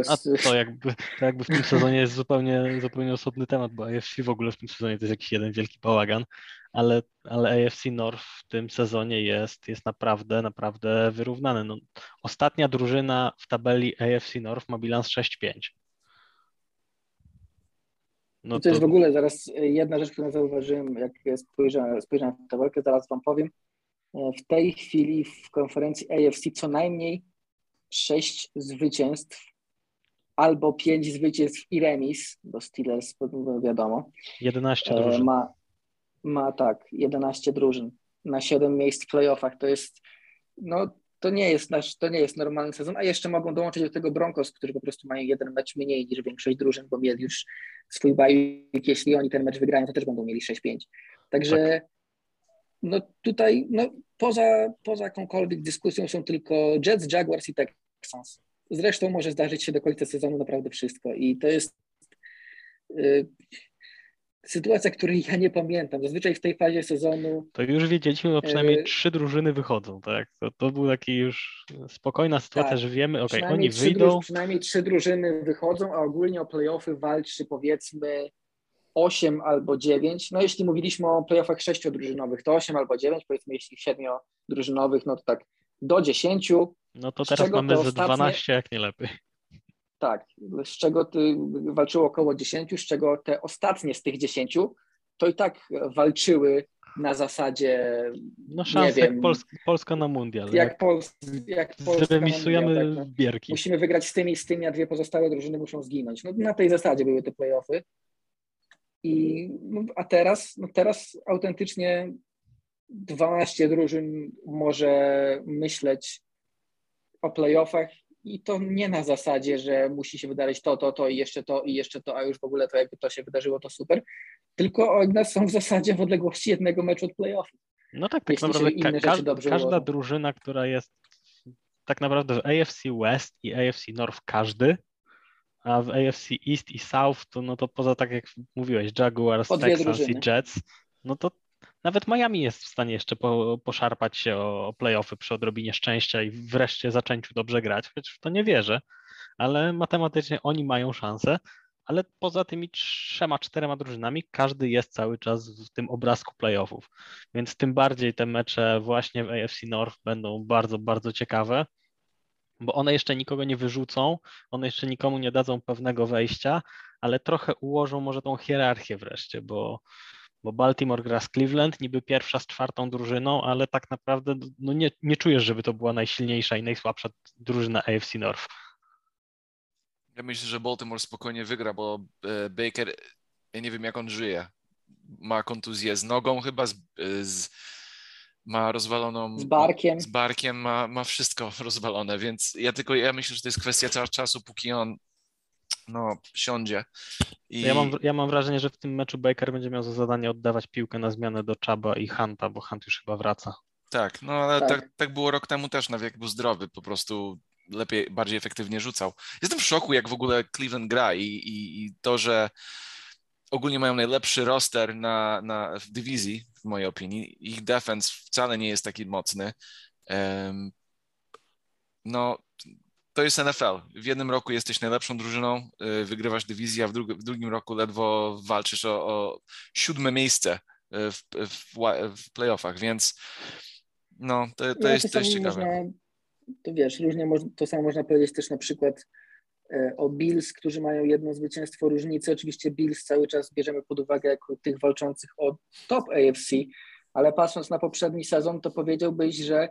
A to jakby, to jakby w tym sezonie jest zupełnie, zupełnie osobny temat, bo AFC w ogóle w tym sezonie to jest jakiś jeden wielki bałagan, ale, ale AFC North w tym sezonie jest, jest naprawdę, naprawdę wyrównany. No, ostatnia drużyna w tabeli AFC North ma bilans 6-5. No to jest w ogóle zaraz jedna rzecz, którą zauważyłem, jak spojrzałem, spojrzałem na tabelkę, zaraz Wam powiem. W tej chwili w konferencji AFC co najmniej sześć zwycięstw albo pięć zwycięstw i remis, bo Steelers, wiadomo. 11 e, drużyn. Ma, ma tak, 11 drużyn na 7 miejsc w playoffach. To jest, no to nie jest nasz, to nie jest normalny sezon, a jeszcze mogą dołączyć do tego Broncos, którzy po prostu mają jeden mecz mniej niż większość drużyn, bo mieli już swój bajik, jeśli oni ten mecz wygrają, to też będą mieli 6-5. Także tak. no tutaj no, poza, poza jakąkolwiek dyskusją są tylko Jets, Jaguars i Texans. Zresztą może zdarzyć się do końca sezonu naprawdę wszystko i to jest y, sytuacja, której ja nie pamiętam. Zazwyczaj w tej fazie sezonu. To już wiedzieliśmy, że przynajmniej y, trzy drużyny wychodzą, tak? To, to był taki już spokojna sytuacja, tak, że wiemy, ok, oni wyjdą. Druż, przynajmniej trzy drużyny wychodzą, a ogólnie o playoffy walczy powiedzmy 8 albo 9. No jeśli mówiliśmy o playoffach sześciodrużynowych, to 8 albo 9, powiedzmy jeśli siedmiodrużynowych, no to tak do 10. No to teraz mamy ze 12, jak nie lepiej. Tak, z czego ty walczyło około 10, z czego te ostatnie z tych 10 to i tak walczyły na zasadzie. No szans jak Polska, Polska na mundial. Jak, Pols, jak Polska Zremisujemy mundial, tak, no. bierki. Musimy wygrać z tymi z tymi, a dwie pozostałe drużyny muszą zginąć. No, na tej zasadzie były te playoffy. I, no, a teraz, no teraz autentycznie 12 drużyn może myśleć o playoffach i to nie na zasadzie, że musi się wydarzyć to, to, to i jeszcze to i jeszcze to, a już w ogóle to jakby to się wydarzyło, to super, tylko one są w zasadzie w odległości jednego meczu od playoffów. No tak, tak naprawdę ka każda, każda drużyna, która jest tak naprawdę w AFC West i AFC North każdy, a w AFC East i South to no to poza tak jak mówiłeś, Jaguars, Texans i Jets, no to nawet Miami jest w stanie jeszcze po, poszarpać się o, o playoffy przy odrobinie szczęścia i wreszcie zaczęciu dobrze grać, choć w to nie wierzę, ale matematycznie oni mają szansę, ale poza tymi trzema, czterema drużynami każdy jest cały czas w tym obrazku playoffów, więc tym bardziej te mecze właśnie w AFC North będą bardzo, bardzo ciekawe, bo one jeszcze nikogo nie wyrzucą, one jeszcze nikomu nie dadzą pewnego wejścia, ale trochę ułożą może tą hierarchię wreszcie, bo bo Baltimore gra z Cleveland, niby pierwsza z czwartą drużyną, ale tak naprawdę no nie, nie czujesz, żeby to była najsilniejsza i najsłabsza drużyna AFC North. Ja myślę, że Baltimore spokojnie wygra, bo e, Baker, ja nie wiem jak on żyje. Ma kontuzję z nogą chyba, z, z ma rozwaloną. Z barkiem. Z barkiem ma, ma wszystko rozwalone, więc ja tylko ja myślę, że to jest kwestia czasu, póki on no, siądzie. I... Ja, mam, ja mam wrażenie, że w tym meczu Baker będzie miał za zadanie oddawać piłkę na zmianę do Chaba i Hunta, bo Hunt już chyba wraca. Tak, no ale tak. tak, tak było rok temu też, nawet jak był zdrowy, po prostu lepiej, bardziej efektywnie rzucał. Jestem w szoku, jak w ogóle Cleveland gra i, i, i to, że ogólnie mają najlepszy roster na, na, w dywizji, w mojej opinii. Ich defense wcale nie jest taki mocny. Um, no, to jest NFL. W jednym roku jesteś najlepszą drużyną, y, wygrywasz dywizję, a w, w drugim roku ledwo walczysz o, o siódme miejsce y, w, w, w playoffach, więc no, to, to no, jest też ciekawe. Można, to wiesz, różnie można, to samo można powiedzieć też na przykład e, o Bills, którzy mają jedno zwycięstwo różnicy. Oczywiście Bills cały czas bierzemy pod uwagę jako tych walczących o top AFC, ale patrząc na poprzedni sezon, to powiedziałbyś, że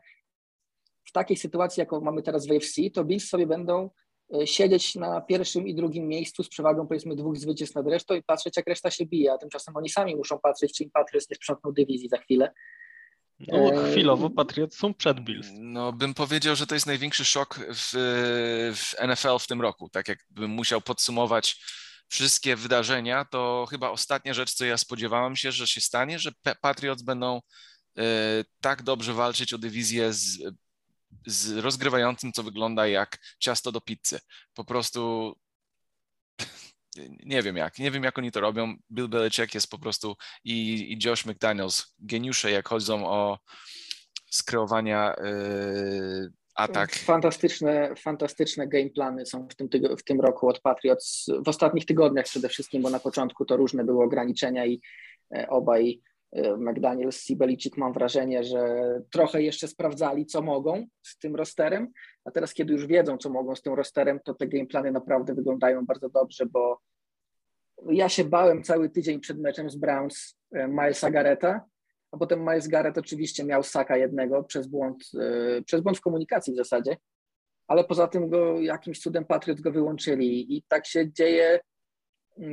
takiej sytuacji, jaką mamy teraz w AFC, to Bills sobie będą e, siedzieć na pierwszym i drugim miejscu z przewagą powiedzmy dwóch zwycięstw nad resztą i patrzeć, jak reszta się bije, a tymczasem oni sami muszą patrzeć, czy im Patriots nie sprzątną dywizji za chwilę. No, chwilowo Patriots są przed Bills. No, bym powiedział, że to jest największy szok w, w NFL w tym roku. Tak jakbym musiał podsumować wszystkie wydarzenia, to chyba ostatnia rzecz, co ja spodziewałem się, że się stanie, że Patriots będą y, tak dobrze walczyć o dywizję z, z rozgrywającym, co wygląda jak ciasto do pizzy. Po prostu nie wiem jak, nie wiem jak oni to robią. Bill Belichick jest po prostu i, i Josh McDaniels, geniusze jak chodzą o skreowania yy, atak. Fantastyczne, fantastyczne game plany są w tym, w tym roku od Patriots. W ostatnich tygodniach przede wszystkim, bo na początku to różne były ograniczenia i e, obaj McDaniels i Belichick mam wrażenie, że trochę jeszcze sprawdzali, co mogą z tym rosterem, a teraz, kiedy już wiedzą, co mogą z tym rosterem, to te game plany naprawdę wyglądają bardzo dobrze, bo ja się bałem cały tydzień przed meczem z Browns e, Milesa Garreta, a potem Miles Garrett oczywiście miał saka jednego przez błąd, e, przez błąd w komunikacji w zasadzie, ale poza tym go jakimś cudem Patriots go wyłączyli i tak się dzieje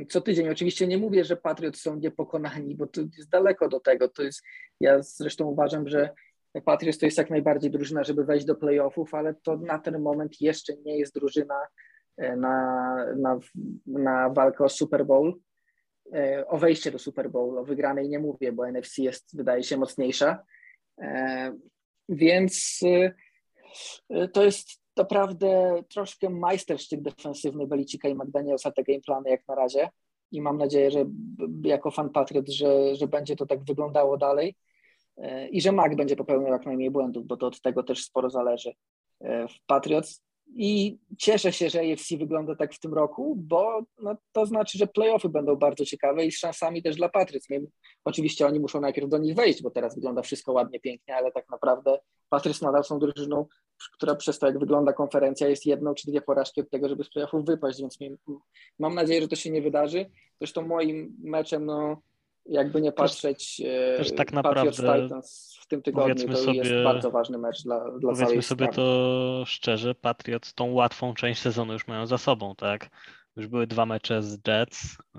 co tydzień. Oczywiście nie mówię, że Patriots są niepokonani, bo to jest daleko do tego. To jest, ja zresztą uważam, że Patriots to jest jak najbardziej drużyna, żeby wejść do playoffów, ale to na ten moment jeszcze nie jest drużyna e, na, na, na walkę o Super Bowl. E, o wejście do Super Bowl, o wygranej nie mówię, bo NFC jest, wydaje się, mocniejsza. E, więc to jest naprawdę troszkę majstersztyk defensywny Belicika i McDanielsa, te game plany jak na razie. I mam nadzieję, że jako fan Patriot, że, że będzie to tak wyglądało dalej i że Mac będzie popełniał jak najmniej błędów, bo to od tego też sporo zależy e, w Patriots. I cieszę się, że AFC wygląda tak w tym roku, bo no, to znaczy, że playoffy będą bardzo ciekawe i z szansami też dla Patriots. Oczywiście oni muszą najpierw do nich wejść, bo teraz wygląda wszystko ładnie, pięknie, ale tak naprawdę Patriots nadal są drużyną, która przez to, jak wygląda konferencja, jest jedną czy dwie porażki od tego, żeby z playoffów wypaść, więc mam nadzieję, że to się nie wydarzy. Zresztą moim meczem, no jakby nie patrzeć, też, też tak naprawdę Titans w tym tygodniu to sobie, jest bardzo ważny mecz dla, dla Powiedzmy całej sobie sprawy. to szczerze, Patriots tą łatwą część sezonu już mają za sobą, tak? Już były dwa mecze z Jets, y,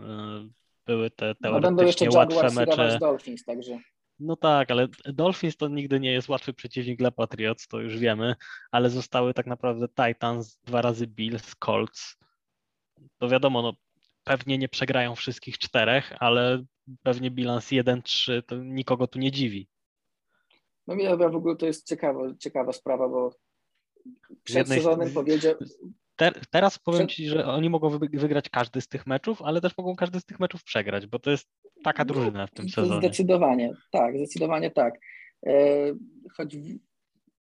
były te teoretycznie no, będą jeszcze łatwe mecze. Dolphins, także. No tak, ale Dolphins to nigdy nie jest łatwy przeciwnik dla Patriots, to już wiemy, ale zostały tak naprawdę Titans, dwa razy Bills, Colts. To wiadomo, no pewnie nie przegrają wszystkich czterech, ale pewnie bilans 1-3 to nikogo tu nie dziwi. No ja w ogóle to jest ciekawa, ciekawa sprawa, bo przed sezonem powiedział... Ter, teraz powiem Ci, że oni mogą wygrać każdy z tych meczów, ale też mogą każdy z tych meczów przegrać, bo to jest taka no, drużyna w tym sezonie. Zdecydowanie, tak, zdecydowanie tak. E, choć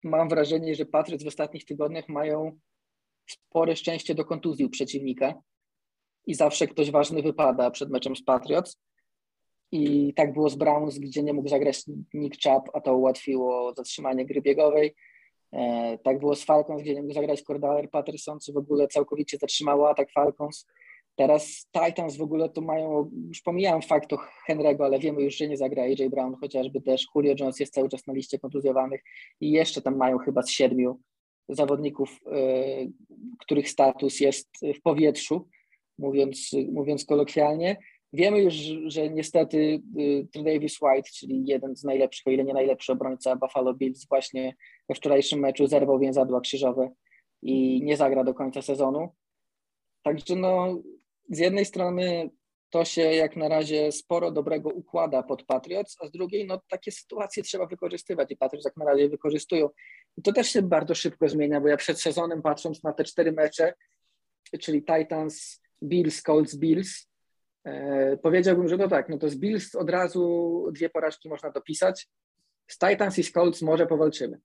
mam wrażenie, że Patriots w ostatnich tygodniach mają spore szczęście do kontuzji u przeciwnika i zawsze ktoś ważny wypada przed meczem z Patriots. I tak było z Browns, gdzie nie mógł zagrać Nick Chubb, a to ułatwiło zatrzymanie gry biegowej. E, tak było z Falcons, gdzie nie mógł zagrać Cordaler Patterson, co w ogóle całkowicie zatrzymało atak Falcons. Teraz Titans w ogóle to mają, już pomijałem fakt o Henry'ego, ale wiemy już, że nie zagra AJ Brown, chociażby też Julio Jones jest cały czas na liście kontuzjowanych i jeszcze tam mają chyba z siedmiu zawodników, y, których status jest w powietrzu, mówiąc, mówiąc kolokwialnie. Wiemy już, że niestety y, Davis White, czyli jeden z najlepszych, o ile nie najlepszy obrońca Buffalo Bills właśnie we wczorajszym meczu zerwał więzadła krzyżowe i nie zagra do końca sezonu. Także no, z jednej strony to się jak na razie sporo dobrego układa pod Patriots, a z drugiej no takie sytuacje trzeba wykorzystywać i Patriots jak na razie wykorzystują. I to też się bardzo szybko zmienia, bo ja przed sezonem patrząc na te cztery mecze, czyli Titans, Bills, Colts, Bills, powiedziałbym, że no tak, no to z Bills od razu dwie porażki można dopisać, z Titans i z Colts może powalczymy.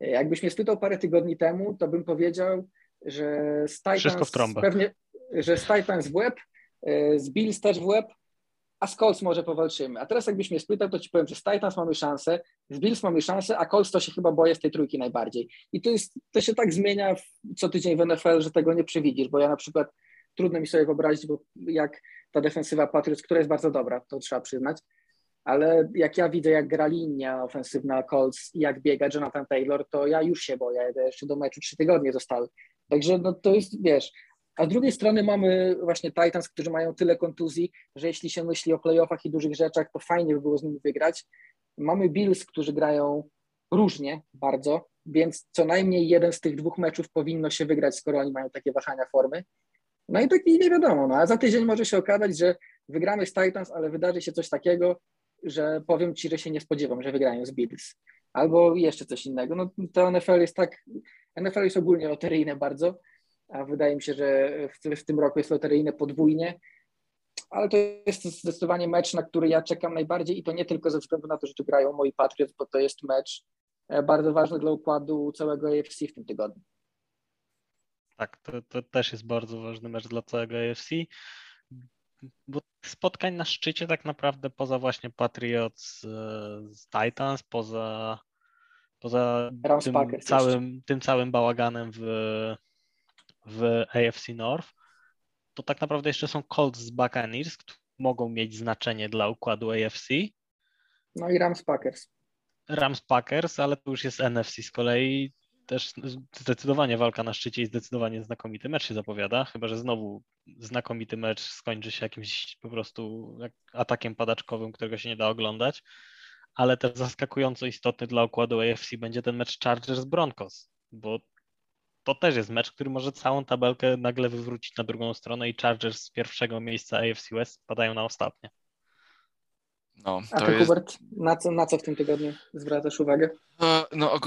E, jakbyś mnie spytał parę tygodni temu, to bym powiedział, że z Titans pewnie, że z Titans w łeb, e, z Bills też w łeb, a z Colts może powalczymy. A teraz jakbyś mnie spytał, to ci powiem, że z Titans mamy szansę, z Bills mamy szansę, a Colts to się chyba boję z tej trójki najbardziej. I to, jest, to się tak zmienia co tydzień w NFL, że tego nie przewidzisz, bo ja na przykład trudno mi sobie wyobrazić, bo jak ta defensywa Patriots, która jest bardzo dobra, to trzeba przyznać, ale jak ja widzę, jak gra linia ofensywna Colts i jak biega Jonathan Taylor, to ja już się boję, jeszcze do meczu trzy tygodnie zostały. Także no, to jest, wiesz, a z drugiej strony mamy właśnie Titans, którzy mają tyle kontuzji, że jeśli się myśli o playoffach i dużych rzeczach, to fajnie by było z nimi wygrać. Mamy Bills, którzy grają różnie bardzo, więc co najmniej jeden z tych dwóch meczów powinno się wygrać, skoro oni mają takie wahania formy. No i tak nie wiadomo, no, a za tydzień może się okazać, że wygramy z Titans, ale wydarzy się coś takiego, że powiem Ci, że się nie spodziewam, że wygrają z Bills. Albo jeszcze coś innego. No to NFL jest tak, NFL jest ogólnie loteryjne bardzo, a wydaje mi się, że w, w tym roku jest loteryjne podwójnie, ale to jest zdecydowanie mecz, na który ja czekam najbardziej i to nie tylko ze względu na to, że tu grają moi Patriots, bo to jest mecz e, bardzo ważny dla układu całego AFC w tym tygodniu. Tak, to, to też jest bardzo ważny mecz dla całego AFC, bo spotkań na szczycie tak naprawdę poza właśnie Patriots e, z Titans, poza, poza tym całym, tym całym bałaganem w w AFC North, to tak naprawdę jeszcze są Colts z Buccaneers, które mogą mieć znaczenie dla układu AFC. No i Rams Packers. Rams Packers, ale to już jest NFC z kolei. Też zdecydowanie walka na szczycie i zdecydowanie znakomity mecz się zapowiada, chyba że znowu znakomity mecz skończy się jakimś po prostu atakiem padaczkowym, którego się nie da oglądać. Ale też zaskakująco istotny dla układu AFC będzie ten mecz Chargers Broncos, bo to też jest mecz, który może całą tabelkę nagle wywrócić na drugą stronę i Chargers z pierwszego miejsca AFC West padają na ostatnie. No, A ty, jest... Hubert, na co, na co w tym tygodniu zwracasz uwagę? No, no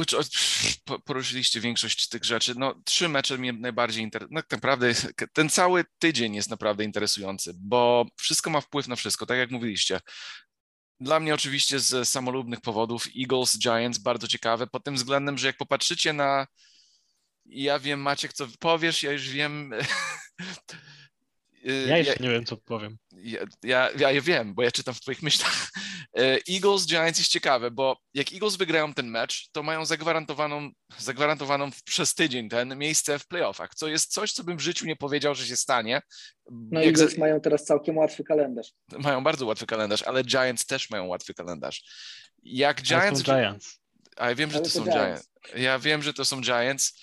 poruszyliście większość tych rzeczy. No, trzy mecze mnie najbardziej interesują. No, tak naprawdę ten cały tydzień jest naprawdę interesujący, bo wszystko ma wpływ na wszystko, tak jak mówiliście. Dla mnie oczywiście z samolubnych powodów Eagles, Giants bardzo ciekawe pod tym względem, że jak popatrzycie na ja wiem, Maciek, co powiesz, ja już wiem. Y, ja jeszcze ja, nie wiem, co powiem. Ja, ja, ja wiem, bo ja czytam w Twoich myślach. Y, Eagles Giants jest ciekawe, bo jak Eagles wygrają ten mecz, to mają zagwarantowaną, zagwarantowaną przez tydzień ten miejsce w playoffach, co jest coś, co bym w życiu nie powiedział, że się stanie. No jak Eagles mają teraz całkiem łatwy kalendarz. Mają bardzo łatwy kalendarz, ale Giants też mają łatwy kalendarz. Jak Giants. To Giants. A ja wiem, że to, to są Giants. Giants. Ja wiem, że to są Giants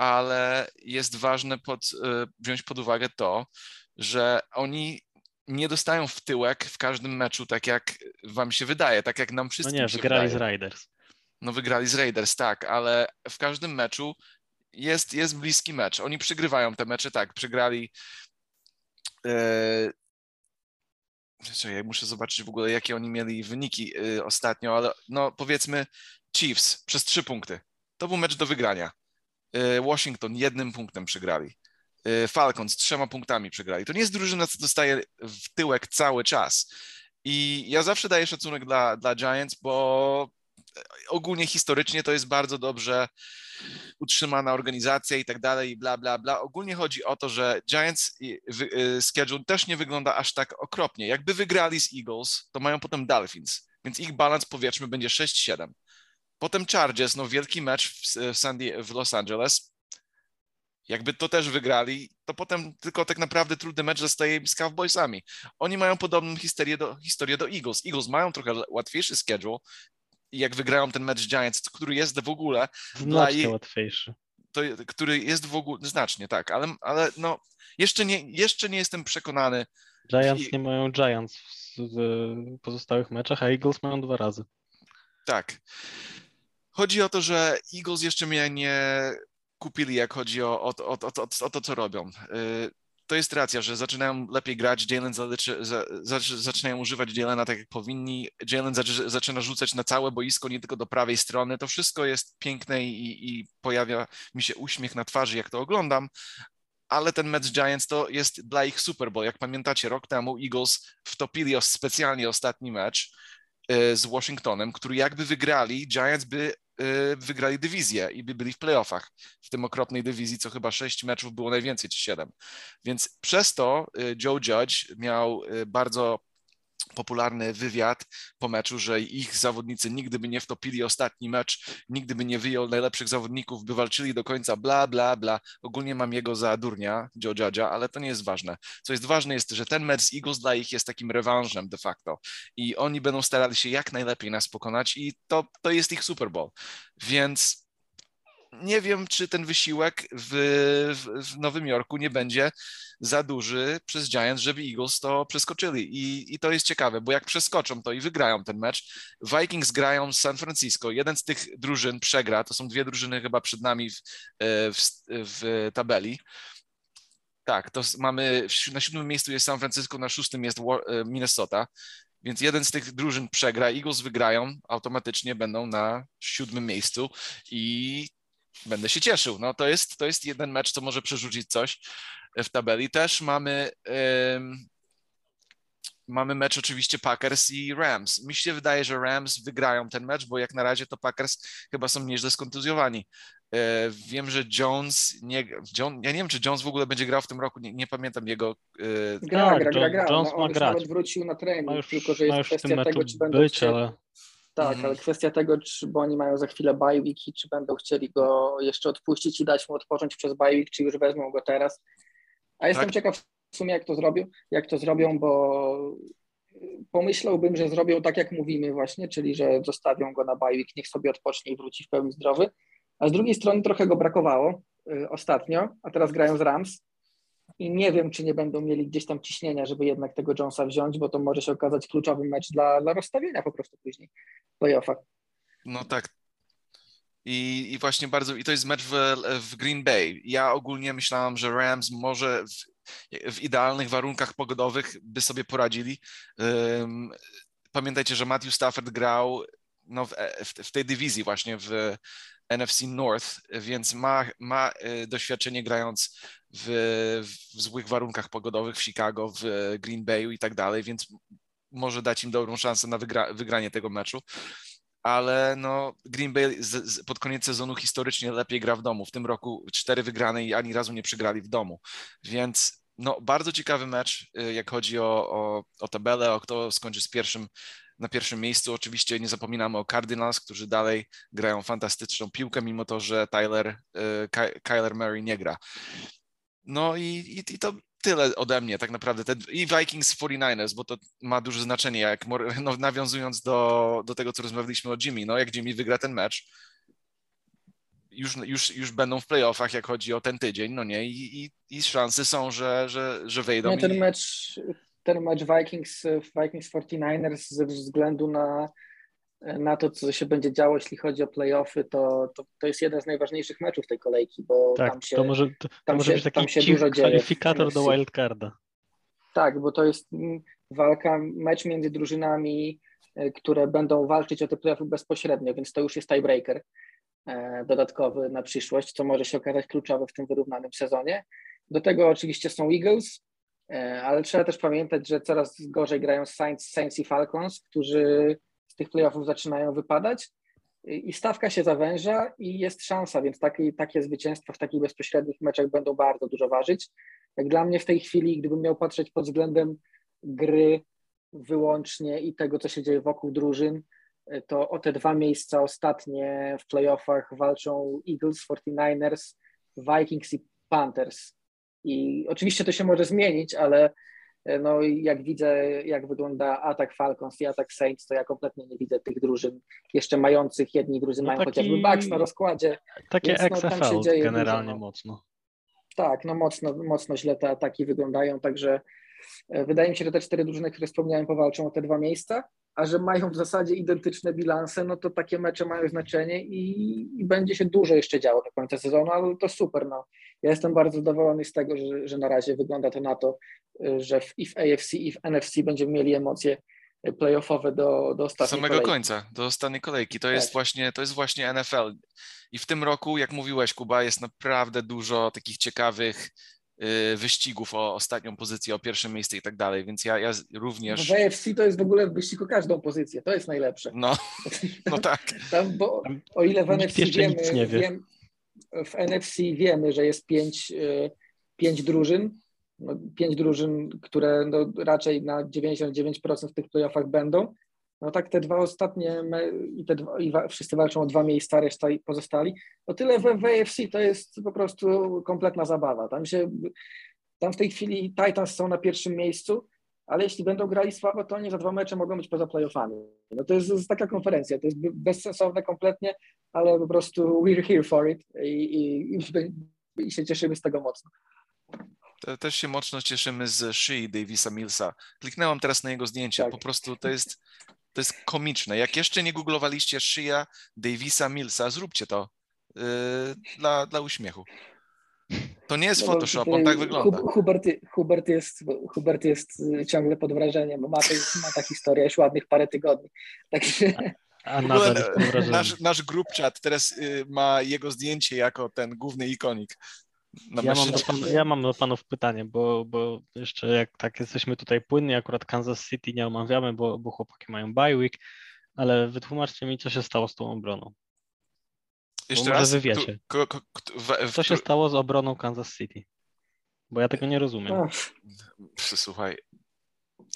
ale jest ważne pod, e, wziąć pod uwagę to, że oni nie dostają w tyłek w każdym meczu, tak jak wam się wydaje, tak jak nam wszystkim No nie, wygrali wydaje. z Raiders. No wygrali z Raiders, tak, ale w każdym meczu jest, jest bliski mecz. Oni przegrywają te mecze, tak, przegrali Czekaj, ja muszę zobaczyć w ogóle, jakie oni mieli wyniki e, ostatnio, ale no powiedzmy Chiefs przez trzy punkty. To był mecz do wygrania. E, Washington jednym punktem przegrali. E, Falcons trzema punktami przegrali. To nie jest drużyna, co dostaje w tyłek cały czas. I ja zawsze daję szacunek dla, dla Giants, bo ogólnie historycznie to jest bardzo dobrze utrzymana organizacja i tak dalej, i bla, bla, bla. Ogólnie chodzi o to, że Giants e, schedule też nie wygląda aż tak okropnie. Jakby wygrali z Eagles, to mają potem Dolphins, więc ich balans powiedzmy będzie 6-7. Potem Chargers, no wielki mecz w, Sandy, w Los Angeles. Jakby to też wygrali, to potem tylko tak naprawdę trudny mecz zostaje z Cowboysami. Oni mają podobną historię do, historię do Eagles. Eagles mają trochę łatwiejszy schedule, jak wygrają ten mecz Giants, który jest w ogóle Znacznie łatwiejszy. To, który jest w ogóle znacznie, tak, ale, ale no, jeszcze nie, jeszcze nie jestem przekonany. Giants I... nie mają Giants w, w pozostałych meczach, a Eagles mają dwa razy. Tak. Chodzi o to, że Eagles jeszcze mnie nie kupili, jak chodzi o, o, o, o, to, co robią. Y, to jest racja, że zaczynają lepiej grać, Jalen zaczynają używać Jalena tak jak powinni, Jalen zaczyna rzucać na całe boisko, nie tylko do prawej strony. To wszystko jest piękne i, i pojawia mi się uśmiech na twarzy, jak to oglądam, ale ten Mets Giants to jest dla ich Super Bowl. Jak pamiętacie, rok temu Eagles wtopili specjalnie ostatni mecz y, z Washingtonem, który jakby wygrali, Giants by wygrali dywizję i by byli w playoffach w tym okropnej dywizji, co chyba sześć meczów było najwięcej, czy siedem. Więc przez to y, Joe Judge miał y, bardzo popularny wywiad po meczu, że ich zawodnicy nigdy by nie wtopili ostatni mecz, nigdy by nie wyjął najlepszych zawodników, by walczyli do końca, bla, bla, bla. Ogólnie mam jego za durnia, Joe ale to nie jest ważne. Co jest ważne jest, że ten mecz z Eagles dla ich jest takim rewanżem de facto i oni będą starali się jak najlepiej nas pokonać i to, to jest ich Super Bowl. Więc nie wiem, czy ten wysiłek w, w, Nowym Jorku nie będzie za duży przez Giants, żeby Eagles to przeskoczyli. I, I to jest ciekawe, bo jak przeskoczą to i wygrają ten mecz. Vikings grają z San Francisco. Jeden z tych drużyn przegra. To są dwie drużyny chyba przed nami w, e, w, w tabeli. Tak, to mamy na siódmym miejscu jest San Francisco, na szóstym jest e, Minnesota. Więc jeden z tych drużyn przegra, Eagles wygrają, automatycznie będą na siódmym miejscu i będę się cieszył. No to jest, to jest jeden mecz, co może przerzucić coś w tabeli. Też mamy um, mamy mecz oczywiście Packers i Rams. Mi się wydaje, że Rams wygrają ten mecz, bo jak na razie to Packers chyba są nieźle skontuzjowani. E, wiem, że Jones nie. John, ja nie wiem, czy Jones w ogóle będzie grał w tym roku, nie, nie pamiętam jego. E, gra, gra, gra, gra. Jones no, on ma grać. nawet wrócił na trening, już, tylko że jest kwestia tego, czy będą być, ale... Tak, mhm. ale kwestia tego, czy, bo oni mają za chwilę bajwiki, czy będą chcieli go jeszcze odpuścić i dać mu odpocząć przez bajwik, czy już wezmą go teraz. A jestem tak. ciekaw w sumie, jak to zrobią, jak to zrobią, bo pomyślałbym, że zrobią tak, jak mówimy właśnie, czyli że zostawią go na bajwik, niech sobie odpocznie i wróci w pełni zdrowy. A z drugiej strony trochę go brakowało y, ostatnio, a teraz grają z Rams i nie wiem, czy nie będą mieli gdzieś tam ciśnienia, żeby jednak tego Jonesa wziąć, bo to może się okazać kluczowy mecz dla, dla rozstawienia po prostu później w playoffach. No tak. I, I właśnie bardzo, i to jest mecz w, w Green Bay. Ja ogólnie myślałam, że Rams może w, w idealnych warunkach pogodowych by sobie poradzili. Um, pamiętajcie, że Matthew Stafford grał no, w, w, w tej dywizji właśnie w NFC North, więc ma, ma e, doświadczenie grając w, w złych warunkach pogodowych w Chicago, w Green Bayu i tak dalej, więc może dać im dobrą szansę na wygra, wygranie tego meczu. Ale no, Green Bay z, z, pod koniec sezonu historycznie lepiej gra w domu. W tym roku cztery wygrane i ani razu nie przegrali w domu. Więc no, bardzo ciekawy mecz, e, jak chodzi o, o, o tabelę, o kto skończy z pierwszym na pierwszym miejscu oczywiście nie zapominamy o Cardinals, którzy dalej grają fantastyczną piłkę, mimo to, że Tyler, y, Kyler Murray nie gra. No i, i, i to tyle ode mnie tak naprawdę. Te, I Vikings 49ers, bo to ma duże znaczenie, jak no, nawiązując do, do tego, co rozmawialiśmy o Jimmy, no jak Jimmy wygra ten mecz, już, już, już będą w playoffach, jak chodzi o ten tydzień, no nie, i, i, i szanse są, że, że, że wejdą. No, ten i... mecz ten mecz Vikings, Vikings 49ers ze względu na, na to, co się będzie działo, jeśli chodzi o playoffy, to, to, to jest jeden z najważniejszych meczów tej kolejki, bo tak, tam się, to może, to, tam może się, być taki się dużo kwalifikator do wildcarda. Tak, bo to jest walka, mecz między drużynami, e, które będą walczyć o te playoffy bezpośrednio, więc to już jest tiebreaker e, dodatkowy na przyszłość, co może się okazać kluczowe w tym wyrównanym sezonie. Do tego oczywiście są Eagles, ale trzeba też pamiętać, że coraz gorzej grają Saints, Saints i Falcons, którzy z tych playoffów zaczynają wypadać i stawka się zawęża i jest szansa, więc takie, takie zwycięstwa w takich bezpośrednich meczach będą bardzo dużo ważyć. Jak dla mnie w tej chwili, gdybym miał patrzeć pod względem gry wyłącznie i tego, co się dzieje wokół drużyn, e, to o te dwa miejsca ostatnie w playoffach walczą Eagles, 49ers, Vikings i Panthers. I oczywiście to się może zmienić, ale e, no jak widzę, jak wygląda atak Falcons i atak Saints, to ja kompletnie nie widzę tych drużyn jeszcze mających, jedni drużyny no mają taki, chociażby Bucks na rozkładzie. Takie więc, no, XFL generalnie dużo, no. mocno. Tak, no mocno, mocno źle te ataki wyglądają, także e, wydaje mi się, że te cztery drużyny, które wspomniałem, powalczą o te dwa miejsca, a że mają w zasadzie identyczne bilanse, no to takie mecze mają znaczenie i, i będzie się dużo jeszcze działo do końca sezonu, ale to super. No. Ja jestem bardzo zadowolony z tego, że, że na razie wygląda to na to, że w, i w AFC, i w NFC będziemy mieli emocje playoffowe do, do ostatniej samego kolejki. końca, do ostatniej kolejki. To tak. jest właśnie to jest właśnie NFL. I w tym roku, jak mówiłeś, Kuba, jest naprawdę dużo takich ciekawych wyścigów o ostatnią pozycję, o pierwsze miejsce i tak dalej, więc ja, ja również... No w AFC to jest w ogóle wyścig o każdą pozycję, to jest najlepsze. No, no tak. Tam, bo o ile w NFC wiemy, wiem, w NFC wiemy, że jest pięć, y, pięć drużyn, no, pięć drużyn, które no, raczej na 99% w tych playoffach będą. No tak te dwa ostatnie i te dwa, i wszyscy walczą o dwa miejsca, reszta pozostali. O tyle w, w AFC to jest po prostu kompletna zabawa. Tam się, tam w tej chwili Titans są na pierwszym miejscu, ale jeśli będą grali słabo, to oni za dwa mecze mogą być poza playoffami. No to jest, jest taka konferencja, to jest bezsensowne kompletnie, ale po prostu we're here for it i, i, i, i się cieszymy z tego mocno. Też się mocno cieszymy z szyi Davisa Millsa. Kliknęłam teraz na jego zdjęcie. Tak. Po prostu to jest, to jest komiczne. Jak jeszcze nie googlowaliście szyja Davisa Millsa, zróbcie to yy, dla, dla uśmiechu. To nie jest no, Photoshop, on tak wygląda. Hubert, Hubert, jest, Hubert jest y, ciągle pod wrażeniem, bo ma, to, ma ta historia już ładnych parę tygodni. Także... A nasz, nasz group chat teraz y, ma jego zdjęcie jako ten główny ikonik ja mam, do pan, ja mam do panów pytanie, bo, bo jeszcze jak tak jesteśmy tutaj płynni, akurat Kansas City nie omawiamy, bo, bo chłopaki mają bye week, ale wytłumaczcie mi, co się stało z tą obroną. Jeszcze bo raz? Wy wiecie. K- k- k- w, co się stało z obroną Kansas City? Bo ja tego nie rozumiem. Słuchaj.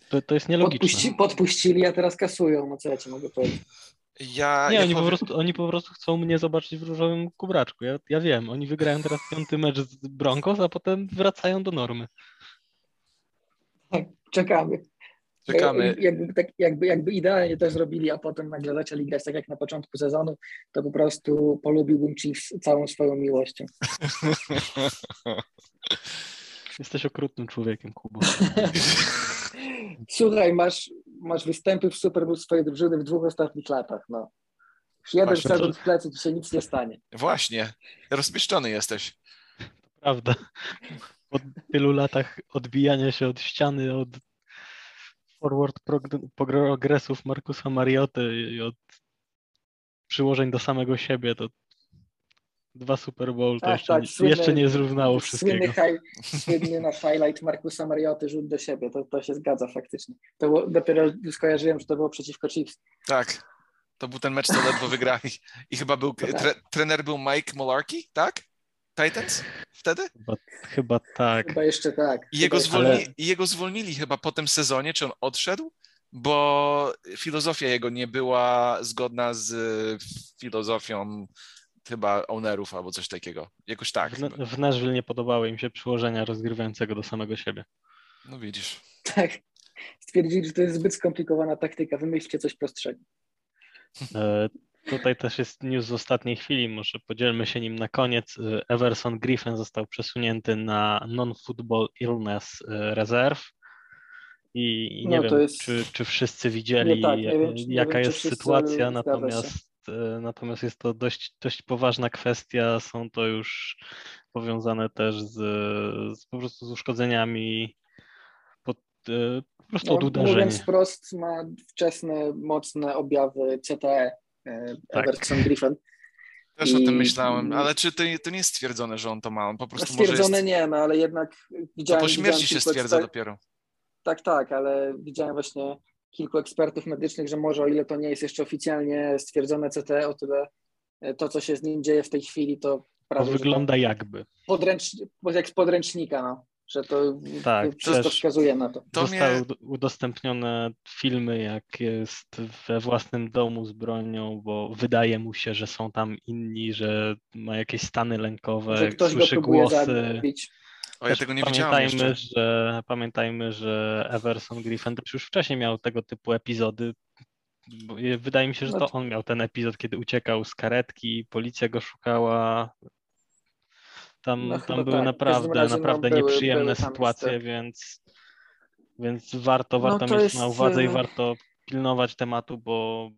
To, to jest nielogiczne. Podpuści, podpuścili, a teraz kasują. No co ja ci mogę powiedzieć? Ja, nie, ja oni, powiem... po prostu, oni po prostu chcą mnie zobaczyć w różowym kubraczku. Ja, ja wiem, oni wygrają teraz piąty mecz z Broncos, a potem wracają do normy. Tak, czekamy. Czekamy. Jakby, tak, jakby, jakby idealnie to zrobili, a potem nagle zaczęli grać tak jak na początku sezonu, to po prostu polubiłbym Chiefs całą swoją miłością. Jesteś okrutnym człowiekiem, Kuba. Słuchaj, masz, masz występy w Super Bowl swojej drużyny w dwóch ostatnich latach. No. Jeden strzał w plecy, ci się nic nie stanie. Właśnie, rozpieszczony jesteś. To prawda. Po tylu latach odbijania się od ściany, od forward progresów Markusa Marioty i od przyłożeń do samego siebie, to dwa Super Bowl to tak, jeszcze, tak, słynny, jeszcze nie zrównało wszystkiego. Słynny, high, słynny na highlight Markusa Marioty, rzut do siebie, to, to się zgadza faktycznie. To było, dopiero skojarzyłem, że to było przeciwko Chiefs. Tak, to był ten mecz, co ledwo wygrali. I chyba był, tak. tre, trener był Mike Mularkey, tak? Titans wtedy? Chyba, chyba tak. Chyba jeszcze tak. I jego, zwolni, ale... I jego zwolnili chyba po tym sezonie, czy on odszedł? Bo filozofia jego nie była zgodna z filozofią chyba ownerów albo coś takiego. Jakoś tak. W, w Nashville nie podobały im się przyłożenia rozgrywającego do samego siebie. No widzisz. Tak. Stwierdzili, że to jest zbyt skomplikowana taktyka. Wymyślcie coś prostszego. E, tutaj też jest news z ostatniej chwili, może podzielmy się nim na koniec. E, Everson Griffin został przesunięty na non-football illness e, reserve. I, i nie no, wiem, jest... czy, czy wszyscy widzieli, tak, wiem, jaka wiem, jest sytuacja, natomiast natomiast jest to dość, dość poważna kwestia. Są to już powiązane też z, z po prostu z uszkodzeniami pod, e, po prostu no, od uderzenia. Mówiąc wprost, ma wczesne, mocne objawy CTE e, tak. Everson Griffin. Też I, o tym myślałem, ale czy to, to nie jest stwierdzone, że on to ma? On po prostu stwierdzone może jest... nie, no ale jednak widziałem... To po śmierci się stwierdza dopiero. Tak, tak, ale widziałem właśnie kilku ekspertów medycznych, że może o ile to nie jest jeszcze oficjalnie stwierdzone CT, o tyle e, to, co się z nim dzieje w tej chwili, to prawie. To wygląda jakby. Podręcz, jak z podręcznika. No. że to tak, wszystko wskazuje na to. to Zostały mnie... udostępnione filmy, jak jest we własnym domu z bronią, bo wydaje mu się, że są tam inni, że ma jakieś stany lękowe, że ktoś słyszy głosy. Zabić. O, ja tego nie pamiętajmy, widziałem że Pamiętajmy, że Everson Griffin też już wcześniej miał tego typu epizody. Wydaje mi się, że to on miał ten epizod, kiedy uciekał z karetki, policja go szukała, tam, no, tam były tak. naprawdę, razie, naprawdę no, nieprzyjemne były sytuacje, więc, więc warto, warto no, mieć jest... na uwadze i y, warto pilnować tematu, bo,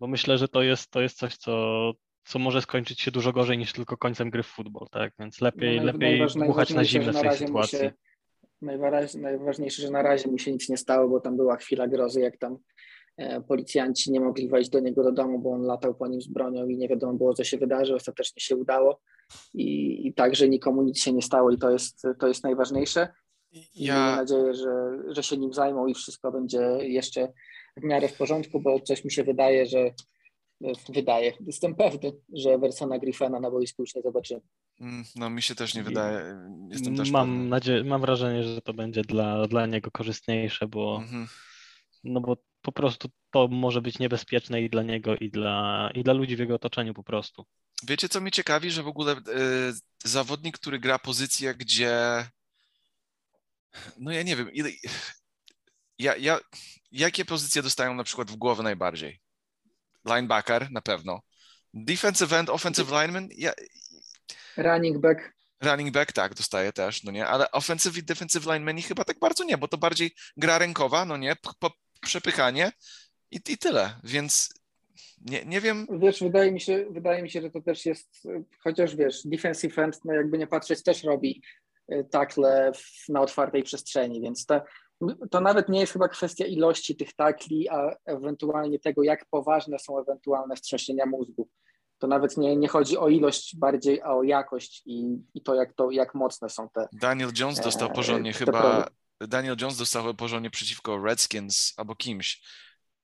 bo myślę, że to jest, to jest coś, co, co może skończyć się dużo gorzej niż tylko końcem gry w futbol, tak? Więc lepiej, no, lepiej buchać na zimne w tej sytuacji. Się, najważniejsze, że na razie mu się nic nie stało, bo tam była chwila grozy, jak tam E, policjanci nie mogli wejść do niego do domu, bo on latał po nim z bronią i nie wiadomo było, co się wydarzy. Ostatecznie się udało i, i także nikomu nic się nie stało i to jest, to jest najważniejsze. I ja... Mam nadzieję, że, że się nim zajmą i wszystko będzie jeszcze w miarę w porządku, bo coś mi się wydaje, że wydaje, jestem pewny, że Wersona Griffena na boisku już nie zobaczymy. Mm, no mi się też nie wydaje. Jestem też mam nadzieję, mam wrażenie, że to będzie dla, dla niego korzystniejsze, bo, mhm. no bo po prostu to może być niebezpieczne i dla niego, i dla, i dla ludzi w jego otoczeniu po prostu. Wiecie, co mnie ciekawi, że w ogóle y, zawodnik, który gra pozycję, gdzie no ja nie wiem, ile, ja, ja, jakie pozycje dostają na przykład w głowę najbardziej? Linebacker na pewno. Defensive end, offensive lineman? Ja, running back. Running back, tak, dostaje też, no nie, ale offensive i defensive linemen chyba tak bardzo nie, bo to bardziej gra rękowa, no nie, po, przepychanie i, i tyle, więc nie, nie wiem. Wiesz, wydaje mi, się, wydaje mi się, że to też jest, chociaż wiesz, defensive end, no jakby nie patrzeć, też robi e, takle na otwartej przestrzeni, więc to, to nawet nie jest chyba kwestia ilości tych takli, a ewentualnie tego, jak poważne są ewentualne wstrząsienia mózgu. To nawet nie, nie chodzi o ilość, bardziej a o jakość i, i to, jak to, jak mocne są te. Daniel Jones dostał e, porządnie chyba Daniel Jones dostał porządnie przeciwko Redskins albo kimś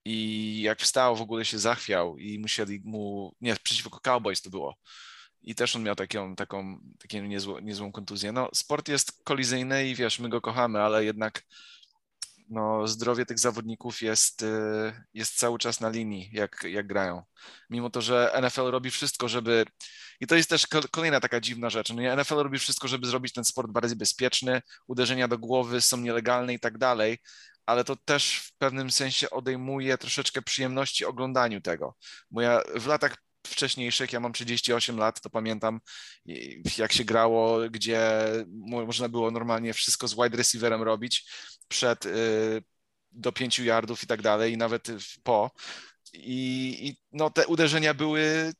i jak wstał w ogóle się zachwiał i musieli mu, nie, przeciwko Cowboys to było i też on miał taką, taką, taką niezłą, niezłą kontuzję. No sport jest kolizyjny i wiesz, my go kochamy, ale jednak no, zdrowie tych zawodników jest, y, jest cały czas na linii, jak, jak grają. Mimo to, że NFL robi wszystko, żeby. I to jest też kolejna taka dziwna rzecz. No, NFL robi wszystko, żeby zrobić ten sport bardziej bezpieczny, uderzenia do głowy są nielegalne i tak dalej, ale to też w pewnym sensie odejmuje troszeczkę przyjemności oglądaniu tego. Bo ja w latach wcześniejszych, ja mam 38 lat, to pamiętam jak się grało, gdzie można było normalnie wszystko z wide receiverem robić przed y, do 5 yardów i tak dalej, i nawet po. I, I, no te uderzenia były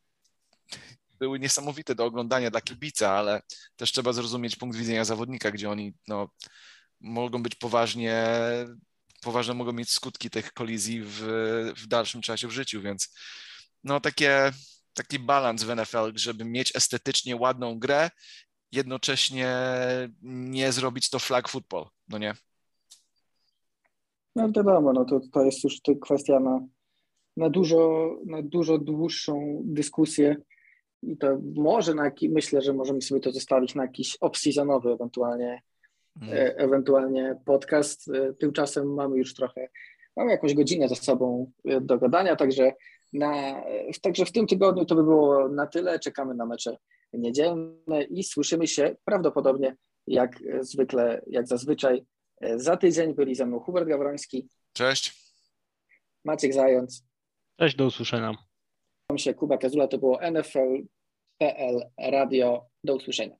były niesamowite do oglądania dla kibica, ale też trzeba zrozumieć punkt widzenia zawodnika, gdzie oni no, mogą być poważnie, poważne mogą mieć skutki tych kolizji w, w dalszym czasie w życiu, więc no takie, taki balans w NFL, żeby mieć estetycznie ładną grę, jednocześnie nie zrobić to flag football, no nie? No wiadomo, no to, to jest już to kwestia na, na, dużo, na dużo dłuższą dyskusję i to może na myślę, że możemy sobie to zostawić na jakiś off-seasonowy ewentualnie, mm. e, ewentualnie podcast. E, tymczasem mamy już trochę, mamy jakąś godzinę za sobą e, do gadania, także na, także w tym tygodniu to by było na tyle. Czekamy na mecze niedzielne i słyszymy się prawdopodobnie jak zwykle, jak zazwyczaj za tydzień. Byli ze mną Hubert Gawroński. Cześć. Maciek Zając. Cześć, do usłyszenia. się Kuba Kazula, to było NFL.pl Radio. Do usłyszenia.